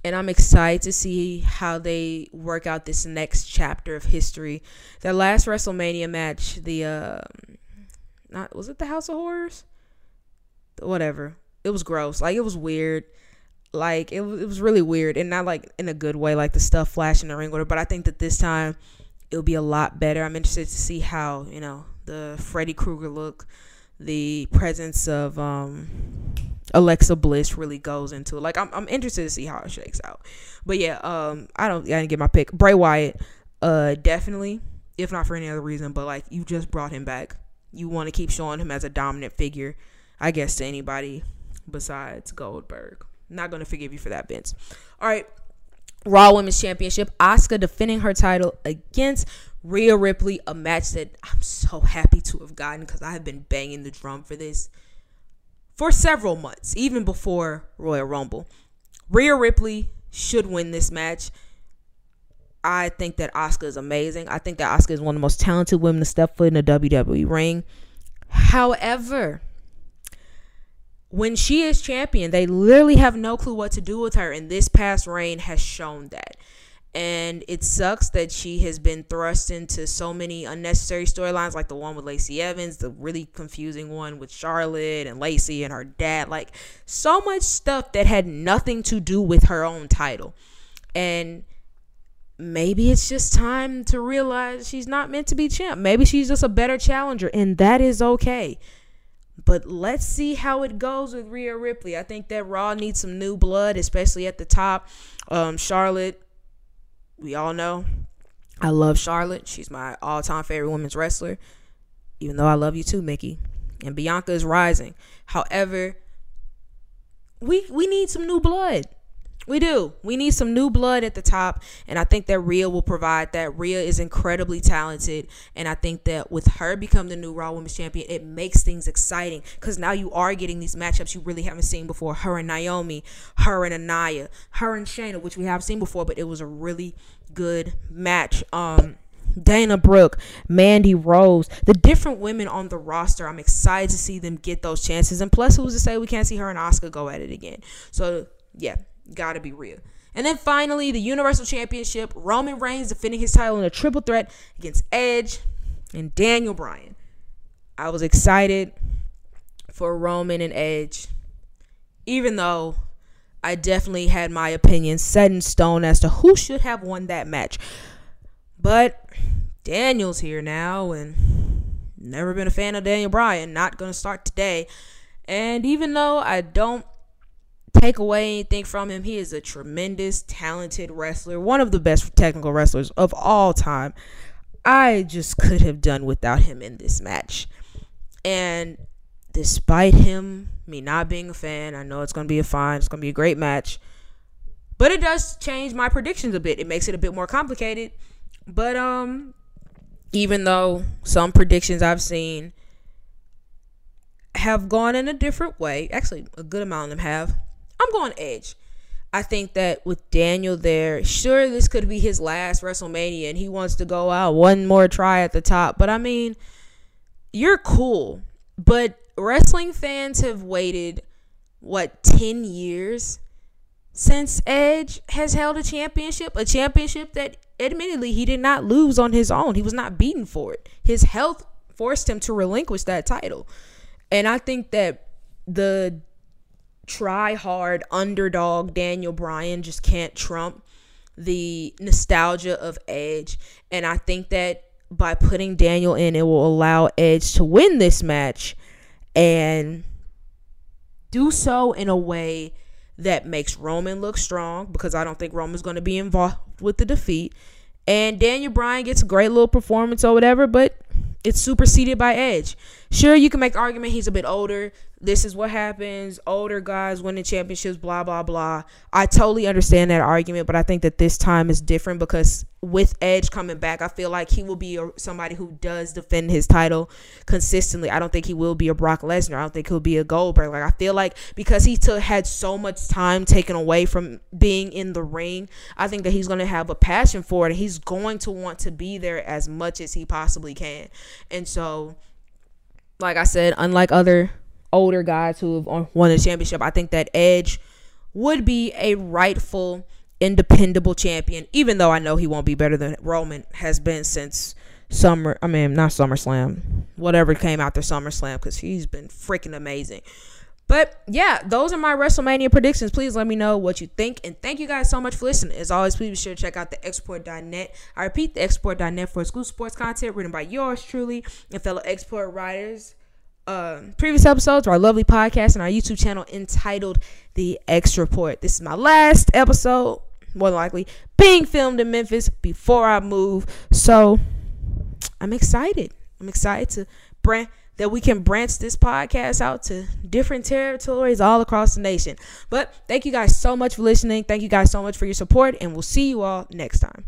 And I'm excited to see how they work out this next chapter of history. Their last WrestleMania match, the uh not was it the House of Horrors? Whatever. It was gross. Like it was weird. Like it, it was really weird and not like in a good way, like the stuff flashing the ring order. But I think that this time it'll be a lot better. I'm interested to see how, you know, the Freddy Krueger look the presence of um Alexa Bliss really goes into. Like I'm I'm interested to see how it shakes out. But yeah, um I don't I didn't get my pick. Bray Wyatt, uh definitely, if not for any other reason, but like you just brought him back. You want to keep showing him as a dominant figure, I guess to anybody besides Goldberg. Not gonna forgive you for that, Vince. All right. Raw Women's Championship. Asuka defending her title against Rhea Ripley, a match that I'm so happy to have gotten because I have been banging the drum for this for several months, even before Royal Rumble. Rhea Ripley should win this match. I think that Asuka is amazing. I think that Asuka is one of the most talented women to step foot in the WWE ring. However, when she is champion, they literally have no clue what to do with her, and this past reign has shown that and it sucks that she has been thrust into so many unnecessary storylines like the one with Lacey Evans, the really confusing one with Charlotte and Lacey and her dad, like so much stuff that had nothing to do with her own title. And maybe it's just time to realize she's not meant to be champ. Maybe she's just a better challenger, and that is okay. But let's see how it goes with Rhea Ripley. I think that Raw needs some new blood, especially at the top. Um, Charlotte, we all know I love Charlotte. She's my all time favorite women's wrestler, even though I love you too, Mickie. And Bianca is rising. However, we we need some new blood. We do. We need some new blood at the top, and I think that Rhea will provide that. Rhea is incredibly talented, and I think that with her become the new Raw Women's Champion, it makes things exciting because now you are getting these matchups you really haven't seen before. Her and Naomi, her and Anaya, her and Shayna, which we have seen before, but it was a really good match. Um, Dana Brooke, Mandy Rose, the different women on the roster. I'm excited to see them get those chances. And plus, who's to say we can't see her and Asuka go at it again? So, yeah, Gotta be real. And then finally, the Universal Championship. Roman Reigns defending his title in a triple threat against Edge and Daniel Bryan. I was excited for Roman and Edge, even though I definitely had my opinion set in stone as to who should have won that match. But Daniel's here now, and never been a fan of Daniel Bryan. Not going to start today. And even though I don't take away anything from him. He is a tremendous, talented wrestler, one of the best technical wrestlers of all time. I just could have done without him in this match. And despite him, me not being a fan, I know it's going to be a fine, it's going to be a great match. But it does change my predictions a bit. It makes it a bit more complicated. But um even though some predictions I've seen have gone in a different way, actually a good amount of them have. I'm going Edge. I think that with Daniel there, sure, this could be his last WrestleMania and he wants to go out one more try at the top. But I mean, you're cool. But wrestling fans have waited, what, 10 years since Edge has held a championship? A championship that admittedly he did not lose on his own. He was not beaten for it. His health forced him to relinquish that title. And I think that the try hard underdog Daniel Bryan just can't trump the nostalgia of Edge. And I think that by putting Daniel in, it will allow Edge to win this match and do so in a way that makes Roman look strong because I don't think Roman's going to be involved with the defeat. And Daniel Bryan gets a great little performance or whatever, but it's superseded by Edge. Sure, you can make argument he's a bit older. This is what happens. Older guys winning championships, blah blah blah. I totally understand that argument, but I think that this time is different because with Edge coming back, I feel like he will be a, somebody who does defend his title consistently. I don't think he will be a Brock Lesnar. I don't think he'll be a Goldberg. Like I feel like because he took had so much time taken away from being in the ring, I think that he's going to have a passion for it. And he's going to want to be there as much as he possibly can. And so, like I said, unlike other older guys who have won the championship, I think that Edge would be a rightful, independable champion, even though I know he won't be better than Roman has been since Summer. I mean, not SummerSlam, whatever came after SummerSlam, because he's been freaking amazing. But yeah, those are my WrestleMania predictions. Please let me know what you think. And thank you guys so much for listening. As always, please be sure to check out thexreport.net. I repeat, thexreport.net for exclusive sports content written by yours truly and fellow X Report writers. Uh, previous episodes of our lovely podcast and our YouTube channel entitled The X Report. This is my last episode, more likely, being filmed in Memphis before I move. So I'm excited. I'm excited to brand that we can branch this podcast out to different territories all across the nation. But thank you guys so much for listening. Thank you guys so much for your support, and we'll see you all next time.